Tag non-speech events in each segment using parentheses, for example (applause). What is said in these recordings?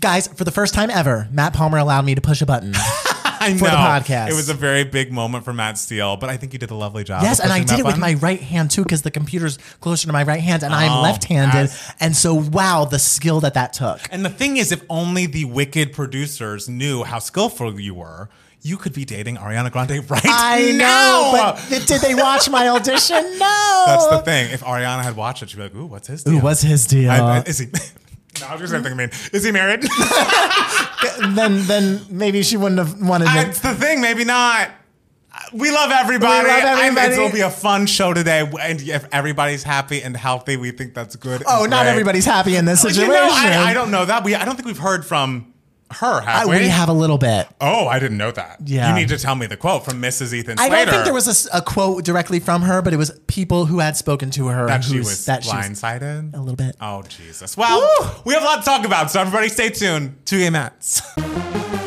Guys, for the first time ever, Matt Palmer allowed me to push a button. (laughs) I know. For the podcast. It was a very big moment for Matt Steele, but I think you did a lovely job. yes, and I did it with my right hand too because the computer's closer to my right hand and I'm Oh, left-handed. as- And so, wow, the skill that that took. And the thing is, if only the wicked producers knew how skillful you were, you could be dating Ariana Grande (laughs) right now. I now. know, but did they watch my audition? No. (laughs) That's the thing. If Ariana had watched it, she'd be like, "Ooh, what's his deal? Ooh, what's his deal? I, I, is he?" No, I was just saying I mean. Is he married? (laughs) then, then maybe she wouldn't have wanted to. That's the thing. Maybe not. We love everybody. We love everybody. it'll be a fun show today, and if everybody's happy and healthy, we think that's good. oh, not great. everybody's happy in this You situation. know, I, I don't know that. We I don't think we've heard from her. Have I- we? we have a little bit. Oh, I didn't know that. Yeah. You need to tell me the quote from Mrs. Ethan Slater. I don't think there was a quote directly from her, but it was people who had spoken to her that she was that she was blindsided. a little bit. Oh Jesus! Well, Woo! we have a lot to talk about, so everybody stay tuned. Two Gay Mats. (laughs)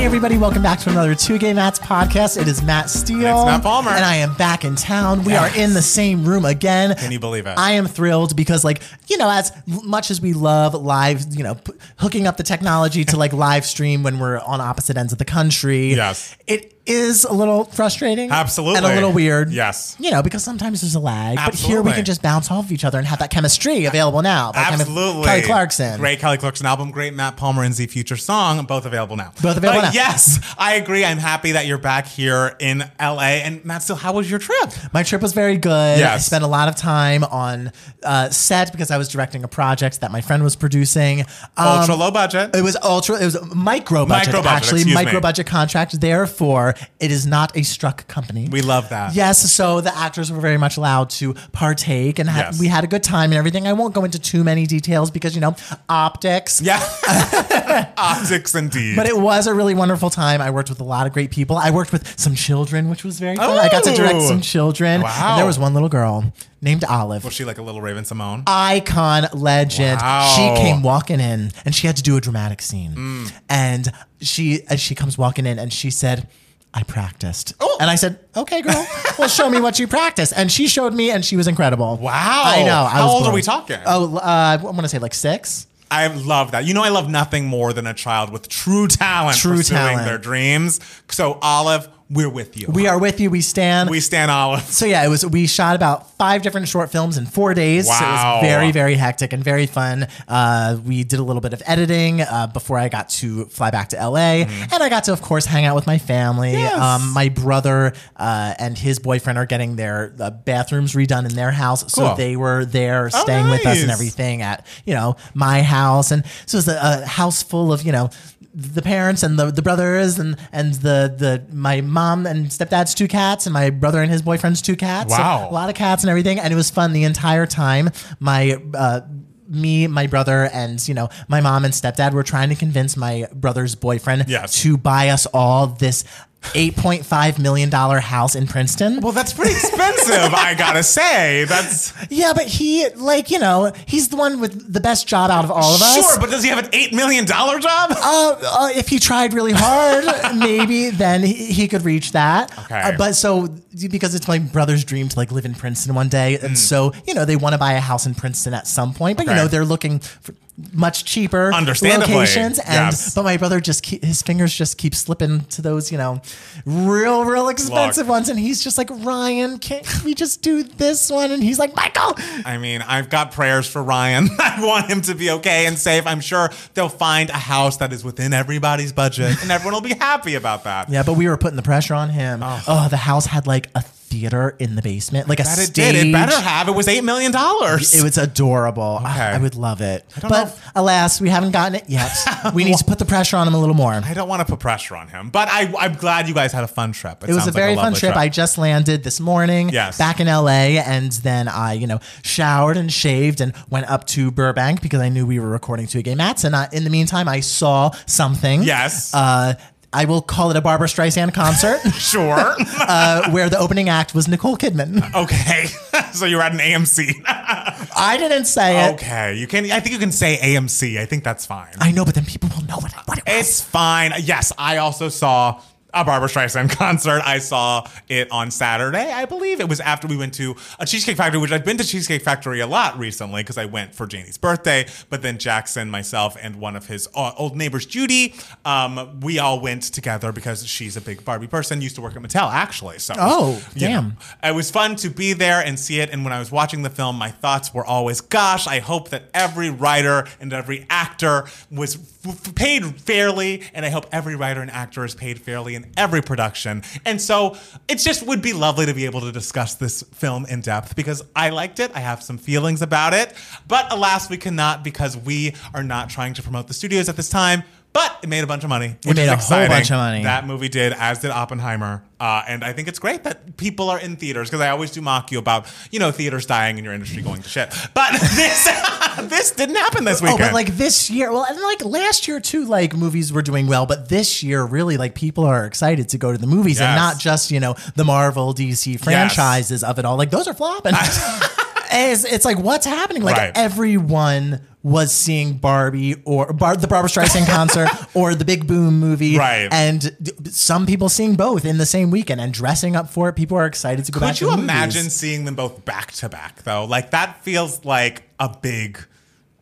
Hey everybody, welcome back to another Two Gay Mats podcast. It is Matt Steele. And it's Matt Palmer. And I am back in town. We Yes. are in the same room again. Can you believe it? I am thrilled because like, you know, as much as we love live, you know, p- hooking up the technology to like (laughs) live stream when we're on opposite ends of the country. Yes. It is a little frustrating. Absolutely. And a little weird. Yes. You know, because sometimes there's a lag. But here we can just bounce off of each other and have that chemistry available now. Absolutely. Kelly Clarkson. Great Kelly Clarkson album, great Matt Palmer and Z Future song, both available now. Both available But now. Yes, I agree. I'm happy that you're back here in LA. And Matt Steele, how was your trip? My trip was very good. Yes. I spent a lot of time on uh, set because I was directing a project that my friend was producing. Um, Ultra low budget. It was ultra. It was micro budget, Micro budget, actually, micro me. budget contract. Therefore, it is not a struck company. We love that. Yes, so the actors were very much allowed to partake, and ha- Yes. we had a good time and everything. I won't go into too many details because you know optics. Yeah. (laughs) Optics indeed. But it was a really wonderful time. I worked with a lot of great people. I worked with some children, which was very fun. I got to direct some children. Wow. There was one little girl named Olive. was she like a little Raven-Symoné? icon legend. Wow. She came walking in and she had to do a dramatic scene. Mm. And she as she comes walking in and she said, I practiced. Oh. And I said, okay, girl, well, show me what you practiced. And she showed me and she was incredible. Wow. I know. I How old are we talking? Oh, uh, I want to say like six. I love that. You know, I love nothing more than a child with true talent True pursuing talent. their dreams. So, Olive, we're with you. We are with you. We stand. we stand Olive. So yeah, it was. We shot about five different short films in four days. So it Wow. was very, very hectic and very fun. Uh, we did a little bit of editing uh, before I got to fly back to LA, and I got to, of course, hang out with my family. Mm-hmm. Yes. Um, my brother uh, and his boyfriend are getting their uh, bathrooms redone in their house, so they were there staying with us and everything at you know my house, and so it was a, a house full of you know the parents and the, the brothers and and the the my mom and stepdad's two cats and my brother and his boyfriend's two cats. So Wow. a lot of cats and everything, and it was fun the entire time. My uh, me, my brother, and you know my mom and stepdad were trying to convince my brother's boyfriend Yes. to buy us all this. $8.5 million house in Princeton. Well, that's pretty expensive, I gotta say. That's Yeah, but he, like, you know, he's the one with the best job out of all of us. sure, but does he have an $8 million job? Uh, uh, if he tried really hard, (laughs) maybe then he, he could reach that. Okay. Uh, but so because it's my brother's dream to like live in Princeton one day, and so you know they want to buy a house in Princeton at some point, but you Hmm. Okay. know they're looking for much cheaper Understandably, locations. And yes. but my brother just keep, his fingers just keep slipping to those you know real real expensive Look. ones, and he's just like Ryan, can't we just do this one? And he's like Michael. I mean, I've got prayers for Ryan. (laughs) I want him to be okay and safe. I'm sure they'll find a house that is within everybody's budget and everyone will be happy about that. (laughs) Yeah, but we were putting the pressure on him. Oh, oh the house had like a theater in the basement, like a That it stage. did. It better have. It was $8 million. It was adorable. Ah, I would love it. But know if- alas, we haven't gotten it yet. (laughs) we need to put the pressure on him a little more. I don't want to put pressure on him, but I, I'm glad you guys had a fun trip. It was a sounds like very fun lovely trip. I just landed this morning Yes. back in LA and then I, you know, showered and shaved and went up to Burbank because I knew we were recording two gay mats. And I, in the meantime, I saw something. Yes. Uh, I will call it a Barbra Streisand concert (laughs) Sure. (laughs) uh, where the opening act was Nicole Kidman. okay. (laughs) so you're at an AMC. I didn't say it. okay. You can. I think you can say AMC. I think that's fine. I know, but then people will know what, what it was. It's fine. Yes, I also saw a Barbra Streisand (laughs) concert. I saw it on Saturday, I believe. It was after we went to a Cheesecake Factory, which I've been to Cheesecake Factory a lot recently because I went for Janie's birthday. But then Jackson, myself, and one of his uh, old neighbors, Judy, um, we all went together because she's a big Barbie person. Used to work at Mattel, actually. So, Oh, you know, damn. it was fun to be there and see it. And when I was watching the film, my thoughts were always, gosh, I hope that every writer and every actor was f- paid fairly. And I hope every writer and actor is paid fairly in every production. And so it just would be lovely to be able to discuss this film in depth because I liked it. I have some feelings about it. But alas, we cannot because we are not trying to promote the studios at this time. But it made a bunch of money. Which made is a whole exciting. bunch of money. That movie did, as did Oppenheimer. Uh, and I think it's great that people are in theaters because I always do mock you about, you know, theaters dying and your industry going to shit. But (laughs) this (laughs) this didn't happen this weekend. Oh, but like this year, well, and like last year too, like movies were doing well, but this year, really, like people are excited to go to the movies and not just you know the Marvel, DC franchises of it all. Like those are flopping. (laughs) it's, it's like what's happening? Like Right. everyone was seeing Barbie or Bar- the Barbra Streisand (laughs) concert or the Big Boom movie, Right. And some people seeing both in the same weekend and dressing up for it. People are excited to go back. to Could you the movies. imagine seeing them both back to back though? Like that feels like a big,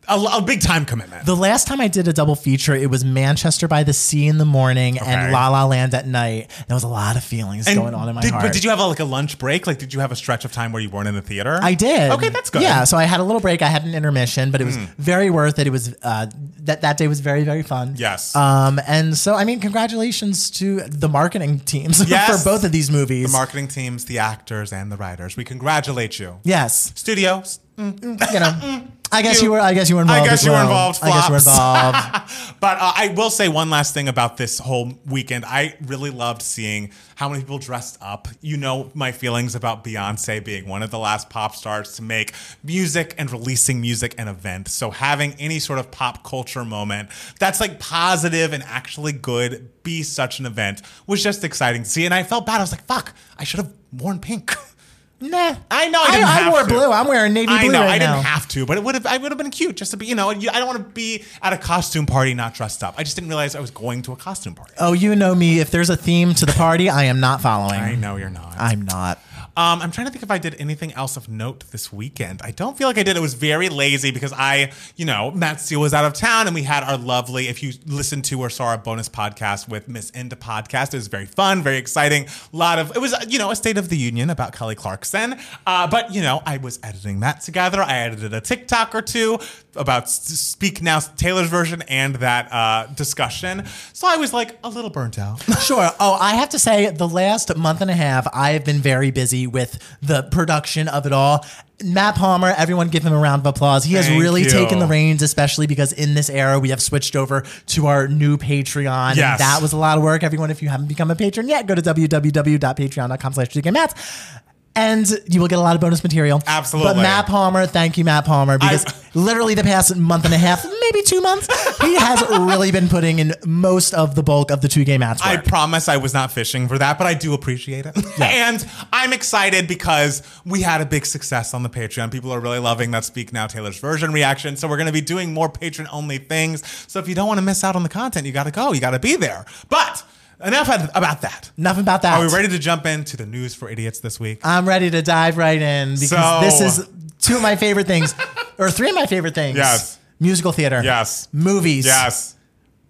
a, a big time commitment. The last time I did a double feature, it was Manchester by the Sea in the morning Okay. and La La Land at night. There was a lot of feelings And going on in my did, heart. But did you have a, like a lunch break? Like, did you have a stretch of time where you weren't in the theater? I did. Okay, that's good. Yeah, so I had a little break. I had an intermission, but it was very worth it. It was uh, that that day was very very fun. Yes. Um, and so I mean, congratulations to the marketing teams (laughs) Yes. for both of these movies. the marketing teams, the actors, and the writers. We congratulate you. yes. Studios. You know. I guess You- you, were. I guess you were involved. I guess you were well. involved, I guess you were flops. involved. (laughs) But uh, I will say one last thing about this whole weekend. I really loved seeing how many people dressed up. You know my feelings about Beyonce being one of the last pop stars to make music and releasing music an event. So having any sort of pop culture moment that's like positive and actually good be such an event was just exciting to see. And I felt bad. I was like, fuck, I should have worn pink. (laughs) Nah, I know I didn't I, have wore to. blue. I'm wearing navy I blue know right I didn't have to, but it would have. I would have been cute just to be. You know, I don't want to be at a costume party not dressed up. I just didn't realize I was going to a costume party. Oh, you know me. If there's a theme to the party, I am not following. I know you're not. I'm not. Um, I'm trying to think if I did anything else of note this weekend. I don't feel like I did. It was very lazy because I, you know, Matt Steele was out of town and we had our lovely, if you listened to or saw our bonus podcast with Miss Into Podcast, it was very fun, very exciting. A lot of, it was, you know, a State of the Union about Kelly Clarkson. Uh, but, you know, I was editing that together. I edited a TikTok or two about Speak Now, Taylor's version and that uh, discussion. So I was like a little burnt out. (laughs) Sure. Oh, I have to say, the last month and a half, I have been very busy with the production of it all. Matt Palmer, everyone give him a round of applause. He has Thank really you. taken the reins, especially because in this era, we have switched over to our new Patreon. Yes. And that was a lot of work. Everyone, if you haven't become a patron yet, go to www.patreon.com slash GKMats. And you will get a lot of bonus material. Absolutely. But Matt Palmer, thank you, Matt Palmer, because I- literally the past month and a half, maybe two months, he has really been putting in most of the bulk of the Two Gay Mats. I promise I was not fishing for that, but I do appreciate it. (laughs) and I'm excited because we had a big success on the Patreon. People are really loving that Speak Now Taylor's version reaction. So we're going to be doing more patron only things. So if you don't want to miss out on the content, you got to go. You got to be there. But enough about that. Enough about that. Are we ready to jump into the news for idiots this week? I'm ready to dive right in because So- this is two of my favorite things, or three of my favorite things. Yes. Musical theater. Yes. Movies. Yes.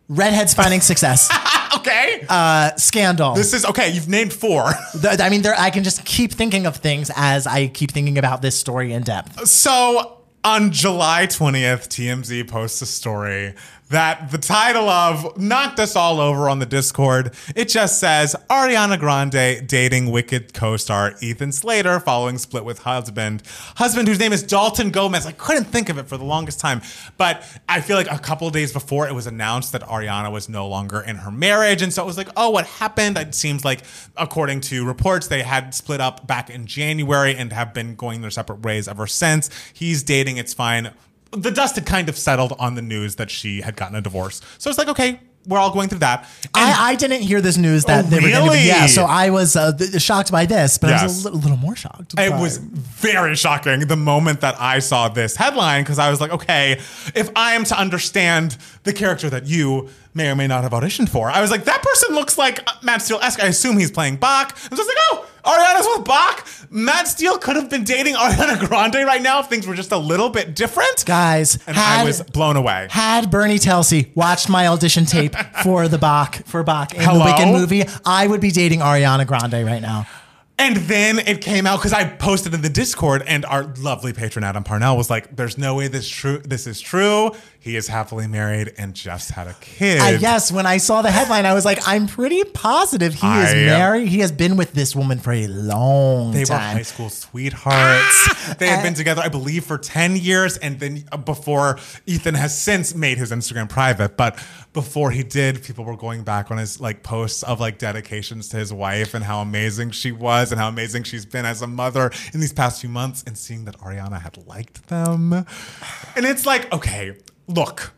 Redheads finding success. (laughs) Okay. uh, scandal. this is okay. You've named four. (laughs) Th- I mean, there. I can just keep thinking of things as I keep thinking about this story in depth. So on July 20th, TMZ posts a story that the title of knocked us all over on the Discord. It just says Ariana Grande dating Wicked co-star Ethan Slater following split with husband. Husband whose name is Dalton Gomez. I couldn't think of it for the longest time, but I feel like a couple days before it was announced that Ariana was no longer in her marriage, and so it was like, oh, what happened? It seems like, according to reports, they had split up back in January and have been going their separate ways ever since. He's dating. It's fine the dust had kind of settled on the news that she had gotten a divorce. So it's like, okay, we're all going through that. And I, I didn't hear this news that Oh, they were going to be. Yeah, so I was uh, shocked by this, but I was Yes. a little, little more shocked. It was very shocking the moment that I saw this headline because I was like, okay, if I am to understand the character that you may or may not have auditioned for, I was like, that person looks like Matt Steele esque. I assume he's playing Boq. I was just like, oh, Ariana's with Boq. Matt Steele could have been dating Ariana Grande right now if things were just a little bit different. guys. and had, I was blown away. had Bernie Telsey watched my audition tape (laughs) for the Boq for Boq in Hello? the Wicked movie, I would be dating Ariana Grande right now. And then it came out because I posted in the Discord, and our lovely patron Adam Parnell was like, "There's no way this true. This is true. He is happily married and just had a kid." I guess when I saw the headline, I was like, I'm pretty positive he is married. He has been with this woman for a long time. They were high school sweethearts. Ah! they had been together, I believe, for 10 years. And then uh, before Ethan has since made his Instagram private, but before he did, people were going back on his like posts of like dedications to his wife and how amazing she was and how amazing she's been as a mother in these past few months and seeing that Ariana had liked them. And it's like, okay, look.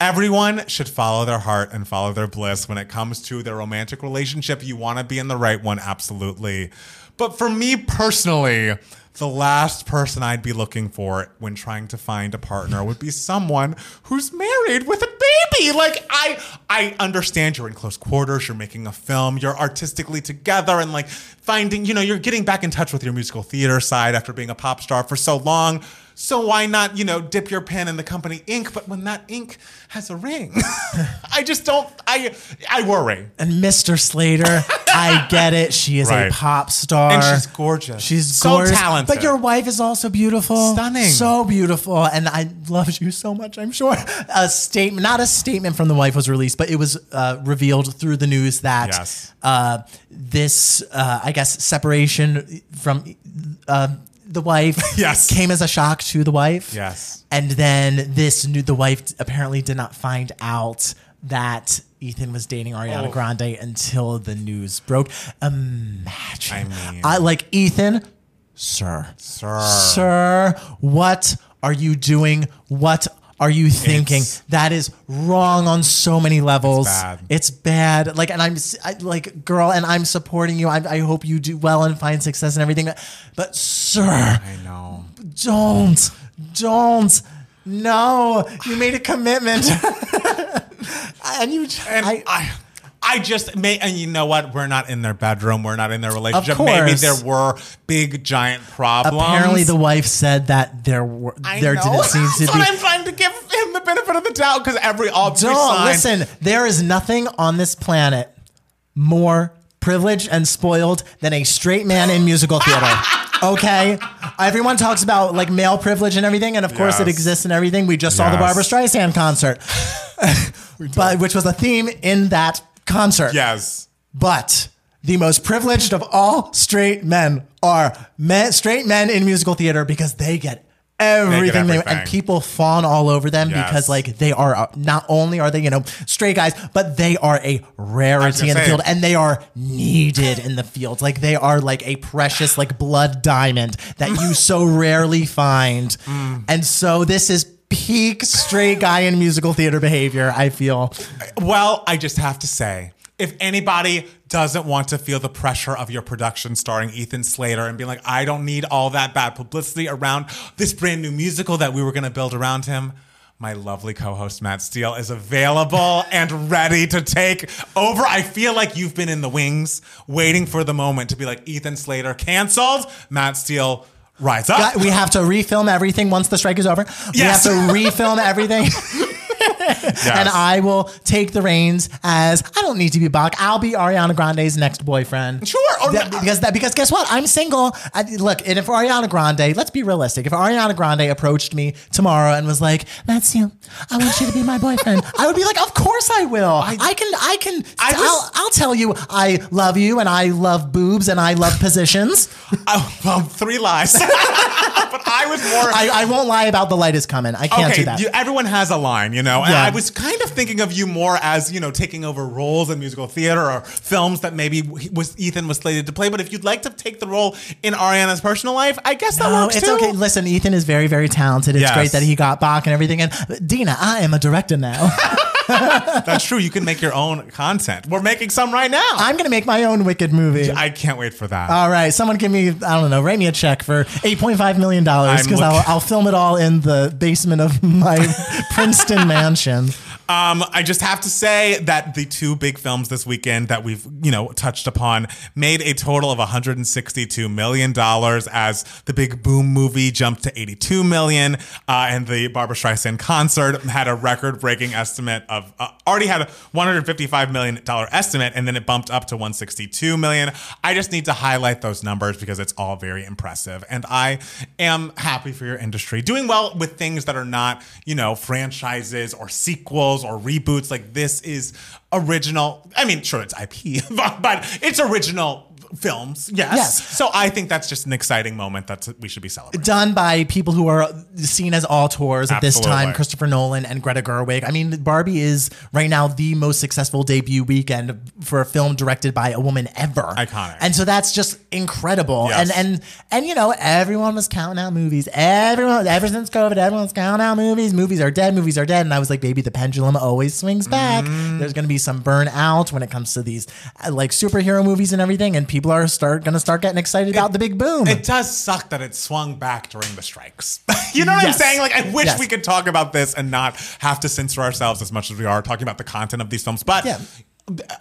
Everyone should follow their heart and follow their bliss when it comes to their romantic relationship. You want to be in the right one, absolutely. But for me personally, the last person I'd be looking for when trying to find a partner would be someone who's married with a baby. Like I I understand you're in close quarters, you're making a film, you're artistically together and like finding, you know, you're getting back in touch with your musical theater side after being a pop star for so long. So why not, you know, dip your pen in the company ink? But when that ink has a ring, (laughs) (laughs) I just don't. I I worry. and Mr. Slater, I get it. She is Right. a pop star. And she's gorgeous. She's So gorgeous. talented. But your wife is also beautiful. Stunning. So beautiful. And I love you so much, I'm sure. A statement, not a statement from the wife was released, but it was uh, revealed through the news that Yes. uh, this, uh, I guess, separation from uh, the wife (laughs) Yes. (laughs) came as a shock to the wife. Yes. And then this new, the wife apparently did not find out that Ethan was dating Ariana Oh. Grande until the news broke. Imagine. I mean- I like Ethan, sir, Sir. sir, what are you doing? What are you thinking? It's- that is wrong on so many levels. bad. It's bad. Like, and I'm I, like, girl, and I'm supporting you. I, I hope you do well and find success and everything. But, sir, I know. don't, don't. No, you made a commitment, (laughs) and you. And I, I, I, just may, and you know what? We're not in their bedroom. We're not in their relationship. Maybe there were big giant problems. apparently, the wife said that there were I there know. didn't seem (laughs) to That's be. what I'm trying to give him the benefit of the doubt because every all sign- listen. There is nothing on this planet more privileged and spoiled than a straight man in musical theater. (laughs) Okay, everyone talks about like male privilege and everything, and of course it exists and everything. We just saw the Barbra Streisand concert, (laughs) but which was a theme in that concert. Yes. But the most privileged of all straight men are men, straight men in musical theater because they get everything they, and everything. people fawn all over them Yes. because like they are uh, not only are they you know straight guys but they are a rarity in the field and they are needed in the field like they are like a precious like blood diamond that you so rarely find Mm. and so this is peak straight guy in musical theater behavior i feel Well, I just have to say, if anybody doesn't want to feel the pressure of your production starring Ethan Slater and being like, I don't need all that bad publicity around this brand new musical that we were going to build around him. My lovely co host Matt Steele is available (laughs) and ready to take over. I feel like you've been in the wings waiting for the moment to be like, Ethan Slater canceled, Matt Steele rise up. Got- we have to refilm everything once the strike is over. Yes. We have to refilm everything. (laughs) And I will take the reins as I don't need to be Boq. I'll be Ariana Grande's next boyfriend. Sure, or- That- because that because guess what? I'm single. I, look, and if Ariana Grande, let's be realistic. If Ariana Grande approached me tomorrow and was like, "Matthew, I want you to be my boyfriend," I would be like, "Of course I will. I, can. I can. I I was- will I'll tell you, I love you, and I love boobs, and I love positions. (laughs) Oh, well, three lies. (laughs) but I was more. I, I won't lie about the light is coming. I can't do that. You, everyone has a line, you know. And Yeah. I was kind of thinking of you more as, you know, taking over roles in musical theater or films that maybe was Ethan was slated to play. But if you'd like to take the role in Ariana's personal life, I guess that No, works it's too. okay. Listen, Ethan is very, very talented. It's Yes. great that he got Boq and everything. And uh, Dina, I am a director now. (laughs) That's true. You can make your own content. We're making some right now. I'm gonna make my own Wicked movie. I can't wait for that. All right, someone give me I don't know, write me a check for eight point five million dollars because I'll, I'll film it all in the basement of my (laughs) Princeton mansion. Um, I just have to say that the two big films this weekend that we've, you know, touched upon made a total of 162 million dollars as the Big Boom movie jumped to 82 million, uh, and the Barbra Streisand concert had a record-breaking estimate of uh, already had a 155 million dollar estimate, and then it bumped up to 162 million. I just need to highlight those numbers because it's all very impressive, and I am happy for your industry doing well with things that are not, you know, franchises or sequels or reboots. Like this is original. I mean, sure, it's IP, (laughs) but it's original films. Yes. Yes. So I think that's just an exciting moment that we should be celebrating. Done by people who are seen as auteurs at this time, Christopher Nolan and Greta Gerwig. I mean, Barbie is right now the most successful debut weekend for a film directed by a woman ever. Iconic. And so that's just incredible. Yes. And and and you know, everyone was counting out movies. Everyone ever since COVID, everyone's counting out movies. Movies are dead, movies are dead. And I was like, baby, the pendulum always swings back. Mm-hmm. There's gonna be some burnout when it comes to these uh, like superhero movies and everything, and people are start gonna start getting excited about the big boom. It does suck that it swung back during the strikes. (laughs) you know what I'm saying? Like, I wish Yes. we could talk about this and not have to censor ourselves as much as we are talking about the content of these films. But Yeah.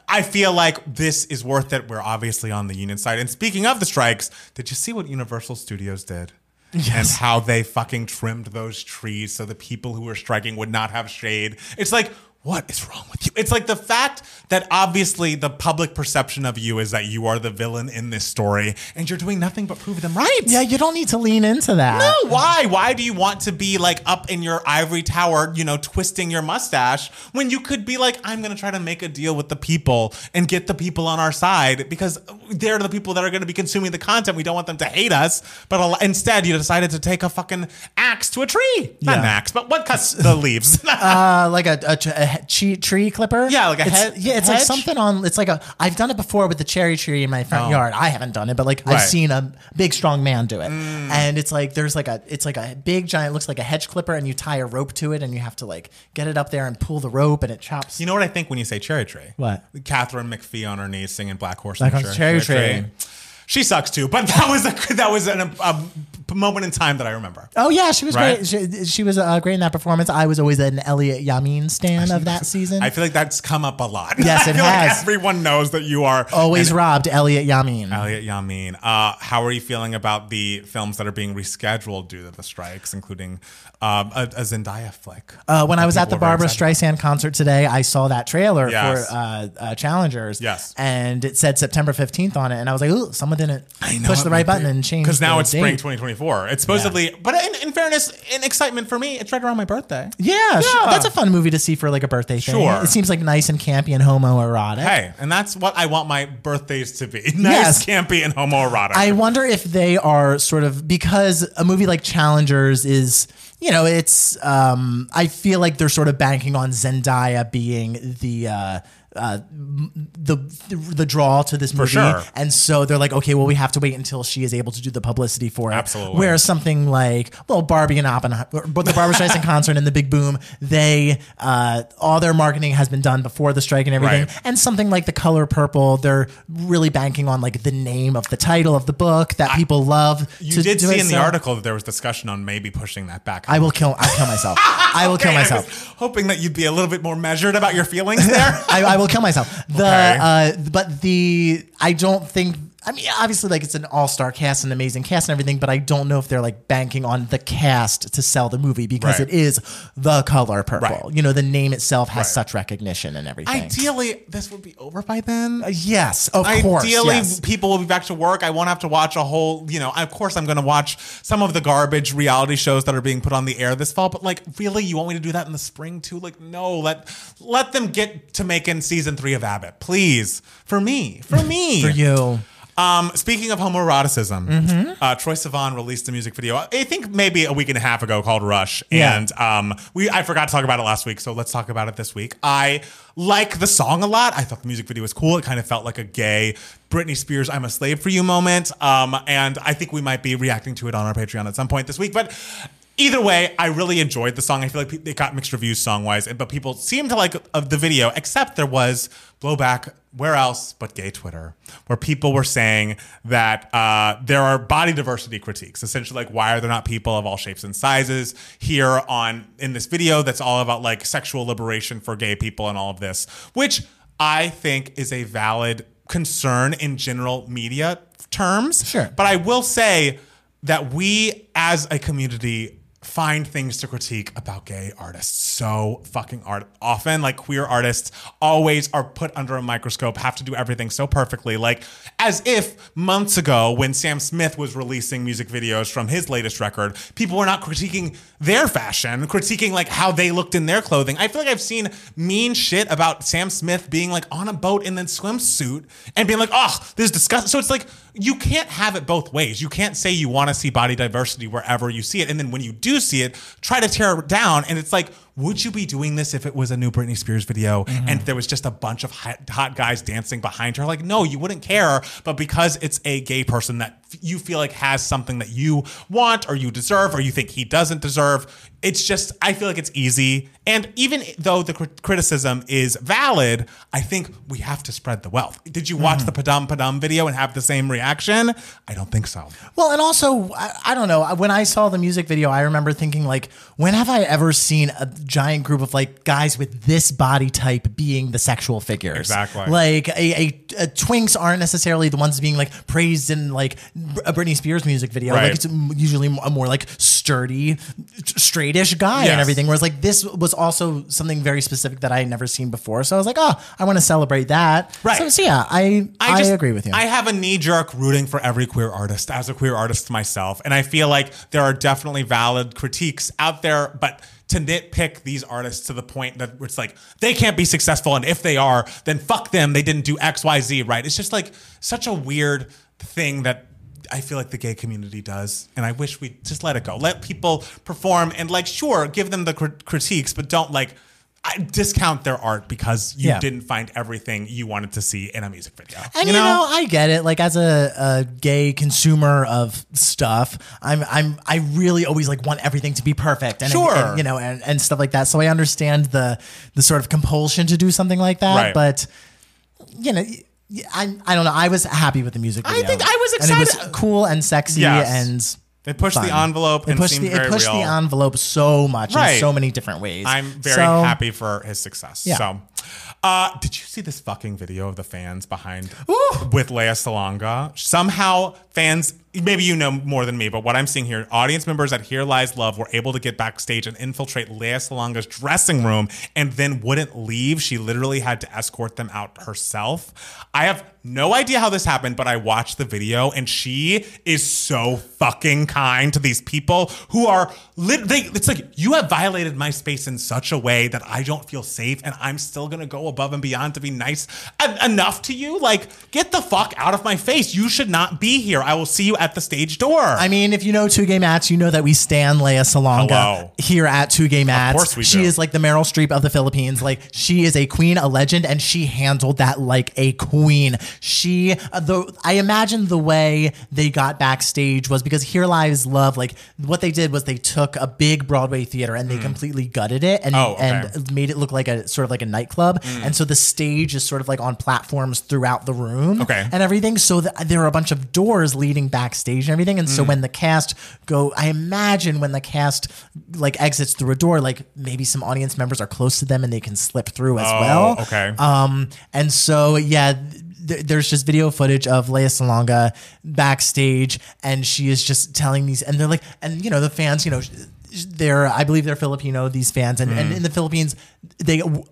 I feel like this is worth it. We're obviously on the union side. And speaking of the strikes, did you see what Universal Studios did? Yes. And how they fucking trimmed those trees so the people who were striking would not have shade. It's like, what is wrong with you? It's like the fact that obviously the public perception of you is that you are the villain in this story and you're doing nothing but prove them right. yeah, you don't need to lean into that. No, why? Why do you want to be like up in your ivory tower, you know, twisting your mustache when you could be like, I'm going to try to make a deal with the people and get the people on our side because they're the people that are going to be consuming the content. We don't want them to hate us. But instead, you decided to take a fucking axe to a tree. Not an axe, but what cuts the leaves? (laughs) Uh, like a, a, a he- tree clipper. Yeah, like a It's- head- Yeah, it's like hedge? something on. It's like a. I've done it before with the cherry tree in my front Oh. yard. I haven't done it, but like I've Right. Mm. seen a big strong man do it, and it's like there's like a. It's like a big giant. Looks like a hedge clipper, and you tie a rope to it, and you have to like get it up there and pull the rope, and it chops. you know what I think when you say cherry tree? What? Katharine McPhee on her knees singing Black Horse. Black Horse Cherry Tree. She sucks too, but that was a that was an, a, a moment in time that I remember. Oh yeah, she was Right? great. She, she was uh, great in that performance. I was always an Elliott Yamin stan of that (laughs) season. I feel like that's come up a lot. Yes, (laughs) I it feel like has. everyone knows that you are always robbed Elliott Yamin. Elliott Yamin. Uh, how are you feeling about the films that are being rescheduled due to the strikes, including um, a, a Zendaya flick? Uh, when I was at people the are very Barbra Streisand concert today, I saw that trailer Yes. for uh, uh, Challengers. Yes. And it said September 15th on it. And I was like, ooh, someone didn't push the right button and change Because now it's spring 2024. It's supposedly, but in, in fairness, in excitement for me, it's right around my birthday. Yeah, Yeah. that's a fun movie to see for like a birthday thing. Sure. It seems like nice and campy and homoerotic. Hey, and that's what I want my birthdays to be. (laughs) Nice, Yes. campy, and homoerotic. I wonder if they are sort of because a movie like Challengers is, you know, it's. Um, I feel like they're sort of banking on Zendaya being the. Uh, uh, the the draw to this movie, sure. and so they're like, okay, well, we have to wait until she is able to do the publicity for it. Absolutely. Whereas something like, well, Barbie and Oppenheimer, but the Barbra Streisand (laughs) concert and the Big Boom, they uh, all their marketing has been done before the strike and everything. Right. And something like the Color Purple, they're really banking on like the name of the title of the book that people love. you did see in the so article that there was discussion on maybe pushing that back. I will kill. I'll kill myself. (laughs) I will kill Okay, I myself. hoping that you'd be a little bit more measured about your feelings there. (laughs) I, I will kill myself. The Okay. uh, but the I don't think. I mean, obviously, like it's an all-star cast, an amazing cast, and everything. But I don't know if they're like banking on the cast to sell the movie because Right. it is the color purple. Right. You know, the name itself has Right. such recognition and everything. Ideally, this would be over by then. Uh, yes, of course. Ideally, yes. people will be back to work. I won't have to watch a whole, you know, of course, I'm going to watch some of the garbage reality shows that are being put on the air this fall. But like, really, you want me to do that in the spring too? Like, no, let let them get to making season three of Abbott, please. For me, for (laughs) me, for you. Um, speaking of homoeroticism, uh, Troye Sivan released a music video. I think maybe a week and a half ago called "Rush," Yeah. and um, we I forgot to talk about it last week, so let's talk about it this week. I like the song a lot. I thought the music video was cool. It kind of felt like a gay Britney Spears "I'm a Slave for You" moment, um, and I think we might be reacting to it on our Patreon at some point this week. But Either way, I really enjoyed the song. I feel like it got mixed reviews song wise, but people seemed to like of the video, except there was blowback. Where else but gay Twitter, where people were saying that uh, there are body diversity critiques, essentially like why are there not people of all shapes and sizes here on in this video that's all about like sexual liberation for gay people and all of this, which I think is a valid concern in general media terms. Sure. But I will say that we as a community find things to critique about gay artists. So fucking art often like queer artists always are put under a microscope have to do everything so perfectly like as if months ago when Sam Smith was releasing music videos from his latest record people were not critiquing their fashion critiquing like how they looked in their clothing. I feel like I've seen mean shit about Sam Smith being like on a boat in a swimsuit and being like oh this is disgusting so it's like you can't have it both ways. You can't say you want to see body diversity wherever you see it, and then when you do see it, try to tear it down. And it's like, would you be doing this if it was a new Britney Spears video and mm-hmm. there was just a bunch of hot, hot guys dancing behind her? Like, no, you wouldn't care. But because it's a gay person that you feel like has something that you want or you deserve or you think he doesn't deserve, it's just, I feel like it's easy. And even though the crit- criticism is valid, I think we have to spread the wealth. Did you watch mm-hmm. the Padam Padam video and have the same reaction? I don't think so. Well, and also, I, I don't know. When I saw the music video, I remember thinking, like, when have I ever seen a giant group of like guys with this body type being the sexual figures? Exactly. Like, a, a, a twinks aren't necessarily the ones being like praised in like a Britney Spears music video. Right. Like, it's usually a more like sturdy, straightish guy Yes. and everything. Whereas, like, this was also something very specific that I had never seen before. So I was like, oh, I want to celebrate that. Right. So, so yeah, I I, just- agree with you. I have a knee jerk rooting for every queer artist as a queer artist myself. And I feel like there are definitely valid critiques out there, but to nitpick these artists to the point that it's like they can't be successful. And if they are, then fuck them. They didn't do XYZ right. It's just like such a weird thing that I feel like the gay community does. And I wish we just let it go. Let people perform and, like, sure, give them the crit- critiques, but don't like. I discount their art because you Yeah. didn't find everything you wanted to see in a music video. And you know? I get it. Like as a, a gay consumer of stuff, I'm I'm I really always like want everything to be perfect and, Sure. and, you know and, and stuff like that. So I understand the the sort of compulsion to do something like that. Right. But you know. I, I don't know. I was happy with the music video. I think I was excited. And it was cool and sexy Yes. and They pushed the fun. envelope it pushed seemed the very it pushed real. the envelope so much Right. in so many different ways. I'm very So- happy for his success. Yeah. So, uh, did you see this fucking video of the fans behind with Lea Salonga? Somehow, fans, maybe you know more than me, but what I'm seeing here, audience members at Here Lies Love were able to get backstage and infiltrate Lea Salonga's dressing room and then wouldn't leave. She literally had to escort them out herself. I have no idea how this happened, but I watched the video and she is so fucking kind to these people who are lit. They, it's like you have violated my space in such a way that I don't feel safe, and I'm still gonna go above and beyond to be nice en- enough to you. Like, get the fuck out of my face. You should not be here. I will see you at the stage door. I mean, if you know Two Gay Mats, you know that we stand Lea Salonga Hello. here at Two Gay Mats. Of course we she do. is like the Meryl Streep of the Philippines. Like she is a queen, a legend, and she handled that like a queen. She, uh, the I imagine the way they got backstage was because Here Lies Love. Like what they did was they took a big Broadway theater and they completely gutted it and. Oh, okay. And made it look like a sort of like a nightclub. And so the stage is sort of like on platforms throughout the room Okay. and everything. So th- there are a bunch of doors leading backstage and everything. And Mm. so when the cast go, I imagine when the cast like exits through a door, like maybe some audience members are close to them and they can slip through as Oh, well. okay. Um, and so yeah. th- There's just video footage of Lea Salonga backstage, and she is just telling these, and they're like, and you know, the fans, you know, they're, I believe they're Filipino, these fans, and, Mm. and in the Philippines, they w-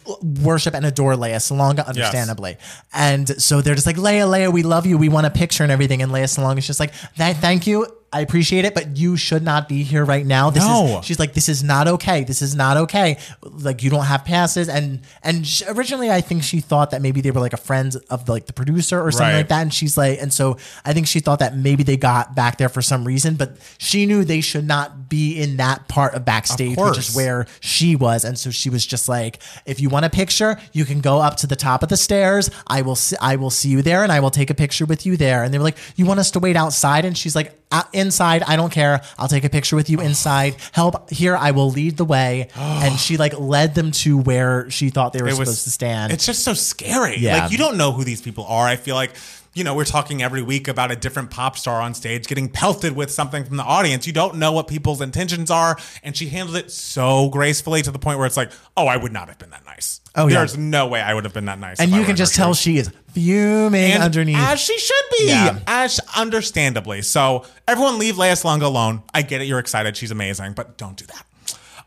worship and adore Lea Salonga, understandably. And so they're just like, Lea, Lea, we love you. We want a picture and everything. And Lea Salonga is just like, thank you. I appreciate it, but you should not be here right now. This No. is, she's like, this is not okay. This is not okay. Like you don't have passes. And, and sh originally I think she thought that maybe they were like a friend of like the producer or something Right. like that. And she's like, and so I think she thought that maybe they got back there for some reason, but she knew they should not be in that part of backstage, which is where she was. And so she was just like, if you want a picture, you can go up to the top of the stairs. I will see, I will see you there and I will take a picture with you there. And they were like, you want us to wait outside? And she's like, "Uh, inside, I don't care. I'll take a picture with you inside. Help here. I will lead the way. (gasps) and she like led them to where she thought they were It supposed was to stand. It's just so scary. Yeah. Like you don't know who these people are. I feel like you know we're talking every week about a different pop star on stage getting pelted with something from the audience. You don't know what people's intentions are, and she handled it so gracefully to the point where it's like, oh, I would not have been that nice. Oh, yeah. there's no way I would have been that nice. and you can just tell shoes. she is fuming And underneath. as she should be, Yeah. as understandably. So everyone leave Lea Salonga alone. I get it. You're excited. She's amazing, but don't do that.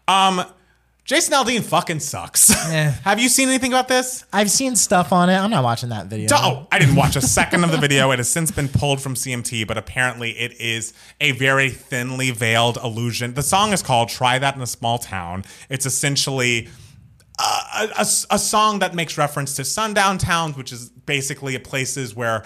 Um, Jason Aldean fucking sucks. (laughs) Eh. Have you seen anything about this? I've seen stuff on it. I'm not watching that video. Oh, I didn't watch a second of the video. It has since been pulled from CMT, but apparently it is a very thinly veiled illusion. The song is called Try That in a Small Town. It's essentially a, a, a song that makes reference to sundown towns, which is basically places where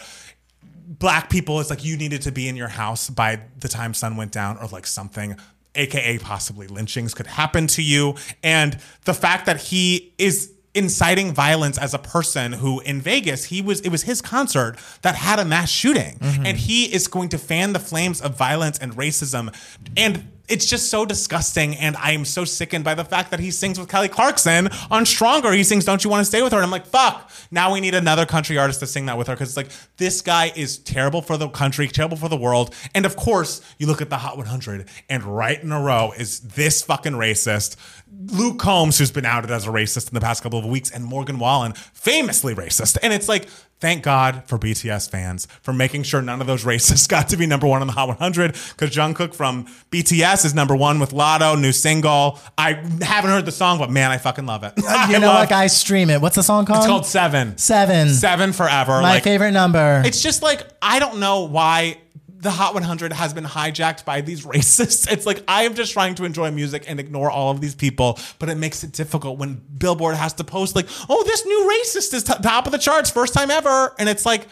black people, it's like you needed to be in your house by the time sun went down or like something aka possibly lynchings could happen to you. And the fact that he is inciting violence as a person who in Vegas he was it was his concert that had a mass shooting. Mm-hmm. And he is going to fan the flames of violence and racism. And it's just so disgusting and I am so sickened by the fact that he sings with Kelly Clarkson on Stronger. He sings Don't You Want to Stay With Her and I'm like fuck now we need another country artist to sing that with her because it's like this guy is terrible for the country terrible for the world and of course you look at the Hot 100 and right in a row is this fucking racist Luke Combs who's been outed as a racist in the past couple of weeks and Morgan Wallen famously racist and it's like Thank God for BTS fans for making sure none of those racists (laughs) got to be number one on the Hot 100 because Jungkook from BTS is number one with Latto, new single. I haven't heard the song, but man, I fucking love it. (laughs) Uh, (laughs) you I know love- what, I Stream it. What's the song called? It's called Seven. Seven. Seven forever. My like, favorite number. It's just like I don't know why the Hot 100 has been hijacked by these (laughs) racists. It's like I am just trying to enjoy music and ignore all of these people, but it makes it difficult when Billboard has to post like, "Oh, this new racist is t- top of the charts, first time ever," and it's like.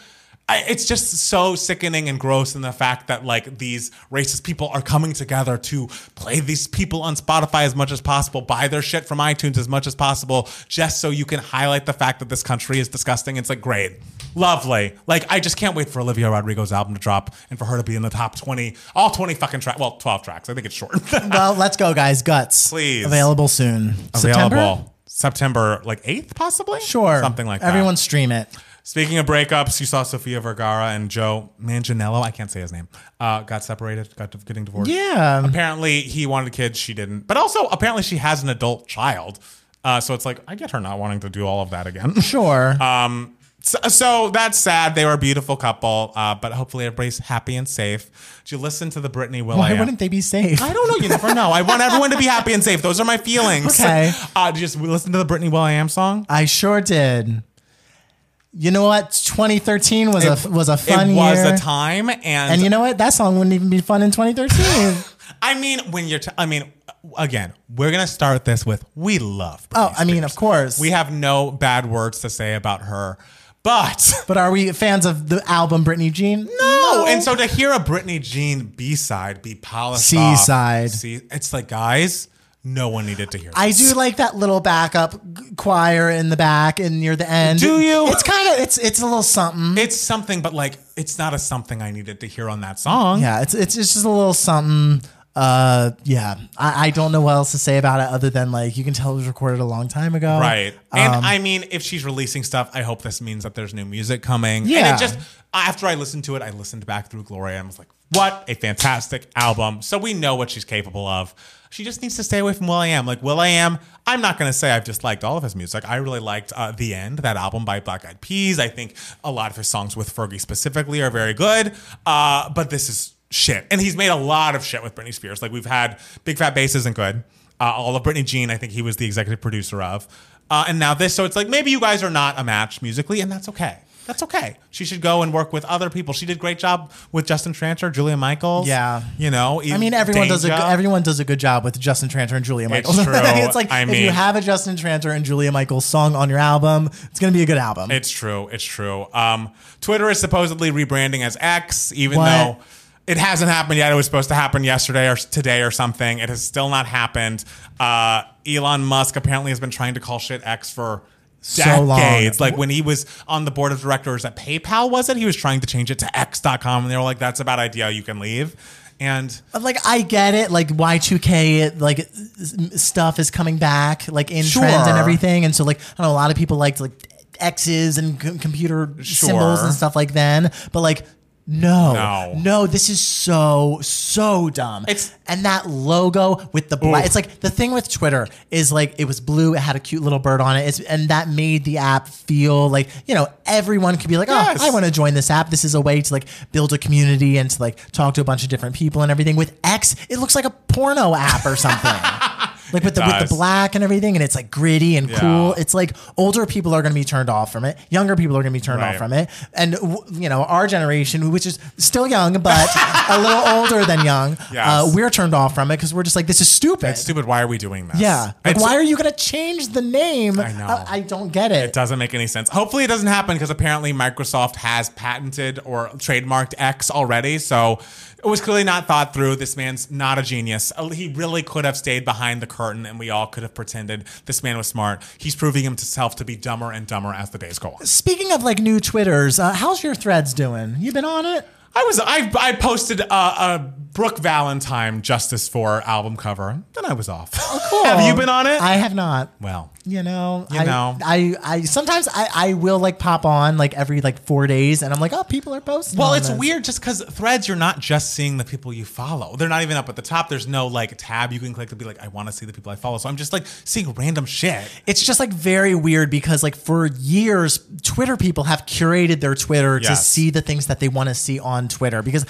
I, it's just so sickening and gross in the fact that like these racist people are coming together to play these people on Spotify as much as possible, buy their shit from iTunes as much as possible, just so you can highlight the fact that this country is disgusting. It's like great, lovely. Like I just can't wait for Olivia Rodrigo's album to drop and for her to be in the top twenty, all twenty fucking tracks. Well, twelve tracks. I think it's short. (laughs) well, let's go, guys. Guts. Please. Available soon. September? Available September like eighth, possibly. Sure. something like that. Everyone stream it. Speaking of breakups, you saw Sofia Vergara and Joe Manganiello. I can't say his name. Uh, got separated. Got getting divorced. Yeah. Apparently, he wanted kids. She didn't. But also, apparently, she has an adult child. Uh, so it's like I get her not wanting to do all of that again. Sure. (laughs) Um, so, so that's sad. They were a beautiful couple, uh, but hopefully everybody's happy and safe. Did you listen to the Britney Will Why wouldn't they be safe? I don't know. You never know. I want everyone to be happy and safe. Those are my feelings. Okay. (laughs) Uh, did you just listen to the Britney Will I Am song? I sure did. You know what? 2013 was a was a fun it was year. a time, and, and you know what? That song wouldn't even be fun in 2013. (laughs) I mean, when you're, t- I mean, again, we're gonna start this with we love. Britney oh, I mean, Spears. of course. we have no bad words to say about her, but (laughs) but are we fans of the album Britney Jean? no. And so to hear a Britney Jean B side be polished C-side. off, it's like guys, no one needed to hear. I this. do like that little backup g- choir in the back and near the end. Do you? It's kind of it's it's a little something. It's something, but like it's not a something I needed to hear on that song. Yeah, it's it's it's just a little something. Uh, yeah, I, I don't know what else to say about it other than like you can tell it was recorded a long time ago. Right. And Um, I mean, if she's releasing stuff, I hope this means that there's new music coming. And Yeah. it just, after I listened to it, I listened back through Gloria and was like, what a fantastic album. So we know what she's capable of. She just needs to stay away from Will I Am. Like, Will I Am, I'm not going to say I've disliked all of his music. I really liked uh, The End, that album by Black Eyed Peas. I think a lot of his songs with Fergie specifically are very good. Uh, but this is shit. And he's made a lot of shit with Britney Spears. Like, we've had Big Fat Bass isn't good. Uh, all of Britney Jean, I think he was the executive producer of. Uh, and now this, so it's like maybe you guys are not a match musically, and that's okay. That's okay. She should go and work with other people. She did a great job with Justin Tranter, Julia Michaels. Yeah. you know. I mean, everyone does a everyone does a good job with Justin Tranter and Julia Michaels. (laughs) true. it's like I if you have a Justin Tranter and Julia Michaels song on your album, it's gonna be a good album. It's true. It's true. Um, Twitter is supposedly rebranding as X, even What? though It hasn't happened yet. It was supposed to happen yesterday or today or something. It has still not happened. Uh, Elon Musk apparently has been trying to call shit X for So long. decades. Like when he was on the board of directors at PayPal, was it? He was trying to change it to X.com, and they were like, "That's a bad idea. You can leave." And Like I get it, like Y2K like stuff is coming back, like in Sure. trends and everything, and so like I don't know, a lot of people liked like X's and c- computer symbols and stuff like then, but like no, No. no, this is so so dumb. It's- and that logo with the black. Oof. It's like the thing with Twitter is like it was blue, it had a cute little bird on it, it's, and that made the app feel like you know everyone could be like, Yes. oh, I want to join this app. This is a way to like build a community and to like talk to a bunch of different people and everything. With X, it looks like a porno app or something. (laughs) like with the with the black and everything, and it's like gritty and Yeah. cool. It's like older people are going to be turned off from it. Younger people are going to be turned Right. off from it. And you know, our generation, which is still young but a little (laughs) older than young, uh, we're turned off from it because we're just like, this is stupid. it's stupid. Why are we doing this? Yeah. Like, It's- why are you going to change the name? I know. I, I don't get it. It doesn't make any sense. Hopefully, it doesn't happen because apparently Microsoft has patented or trademarked X already. So it was clearly not thought through. This man's not a genius. Uh, He really could have stayed behind the curtain and we all could have pretended this man was smart. He's proving himself to be dumber and dumber as the days go on. Speaking of like new Twitters, uh, how's your threads doing? You been on it? I was I, I posted a, a Brooke Valentine Justice for album cover. Then I was off. Oh, (laughs) Cool. have you been on it? I have not. well, You know, You I, know. I, I sometimes I, I will like pop on like every like four days, and I'm like, oh, people are posting. Well, it's this. weird just because threads, you're not just seeing the people you follow. They're not even up at the top. There's no like tab you can click to be like, I want to see the people I follow. So I'm just like seeing random shit. It's just like very weird because like for years, Twitter people have curated their Twitter to see the things that they want to see on Twitter because.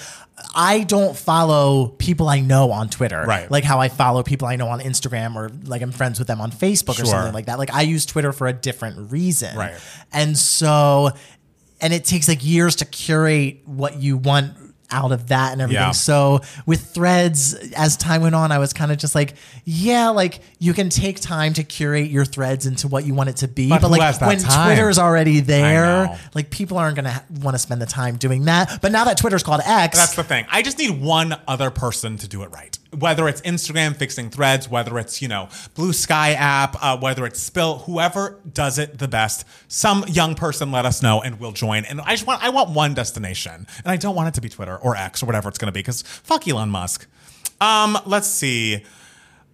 I don't follow people I know on Twitter, Right. Like how I follow people I know on Instagram or like I'm friends with them on Facebook or something like that. Like I use Twitter for a different reason, Right. And so, and it takes like years to curate what you want out of that and everything. Yeah. So with threads, as time went on, I was kind of just like, yeah, like you can take time to curate your threads into what you want it to be. But But, like when time? Twitter's already there, like people aren't going to want to spend the time doing that. But now that Twitter's called X, That's the thing. I just need one other person to do it right. Whether it's Instagram fixing threads, whether it's, you know, Blue Sky app, uh, whether it's Spill, whoever does it the best, some young person let us know and we'll join. And I just want, I want one destination. And I don't want it to be Twitter or X or whatever it's going to be because fuck Elon Musk. Um, let's see.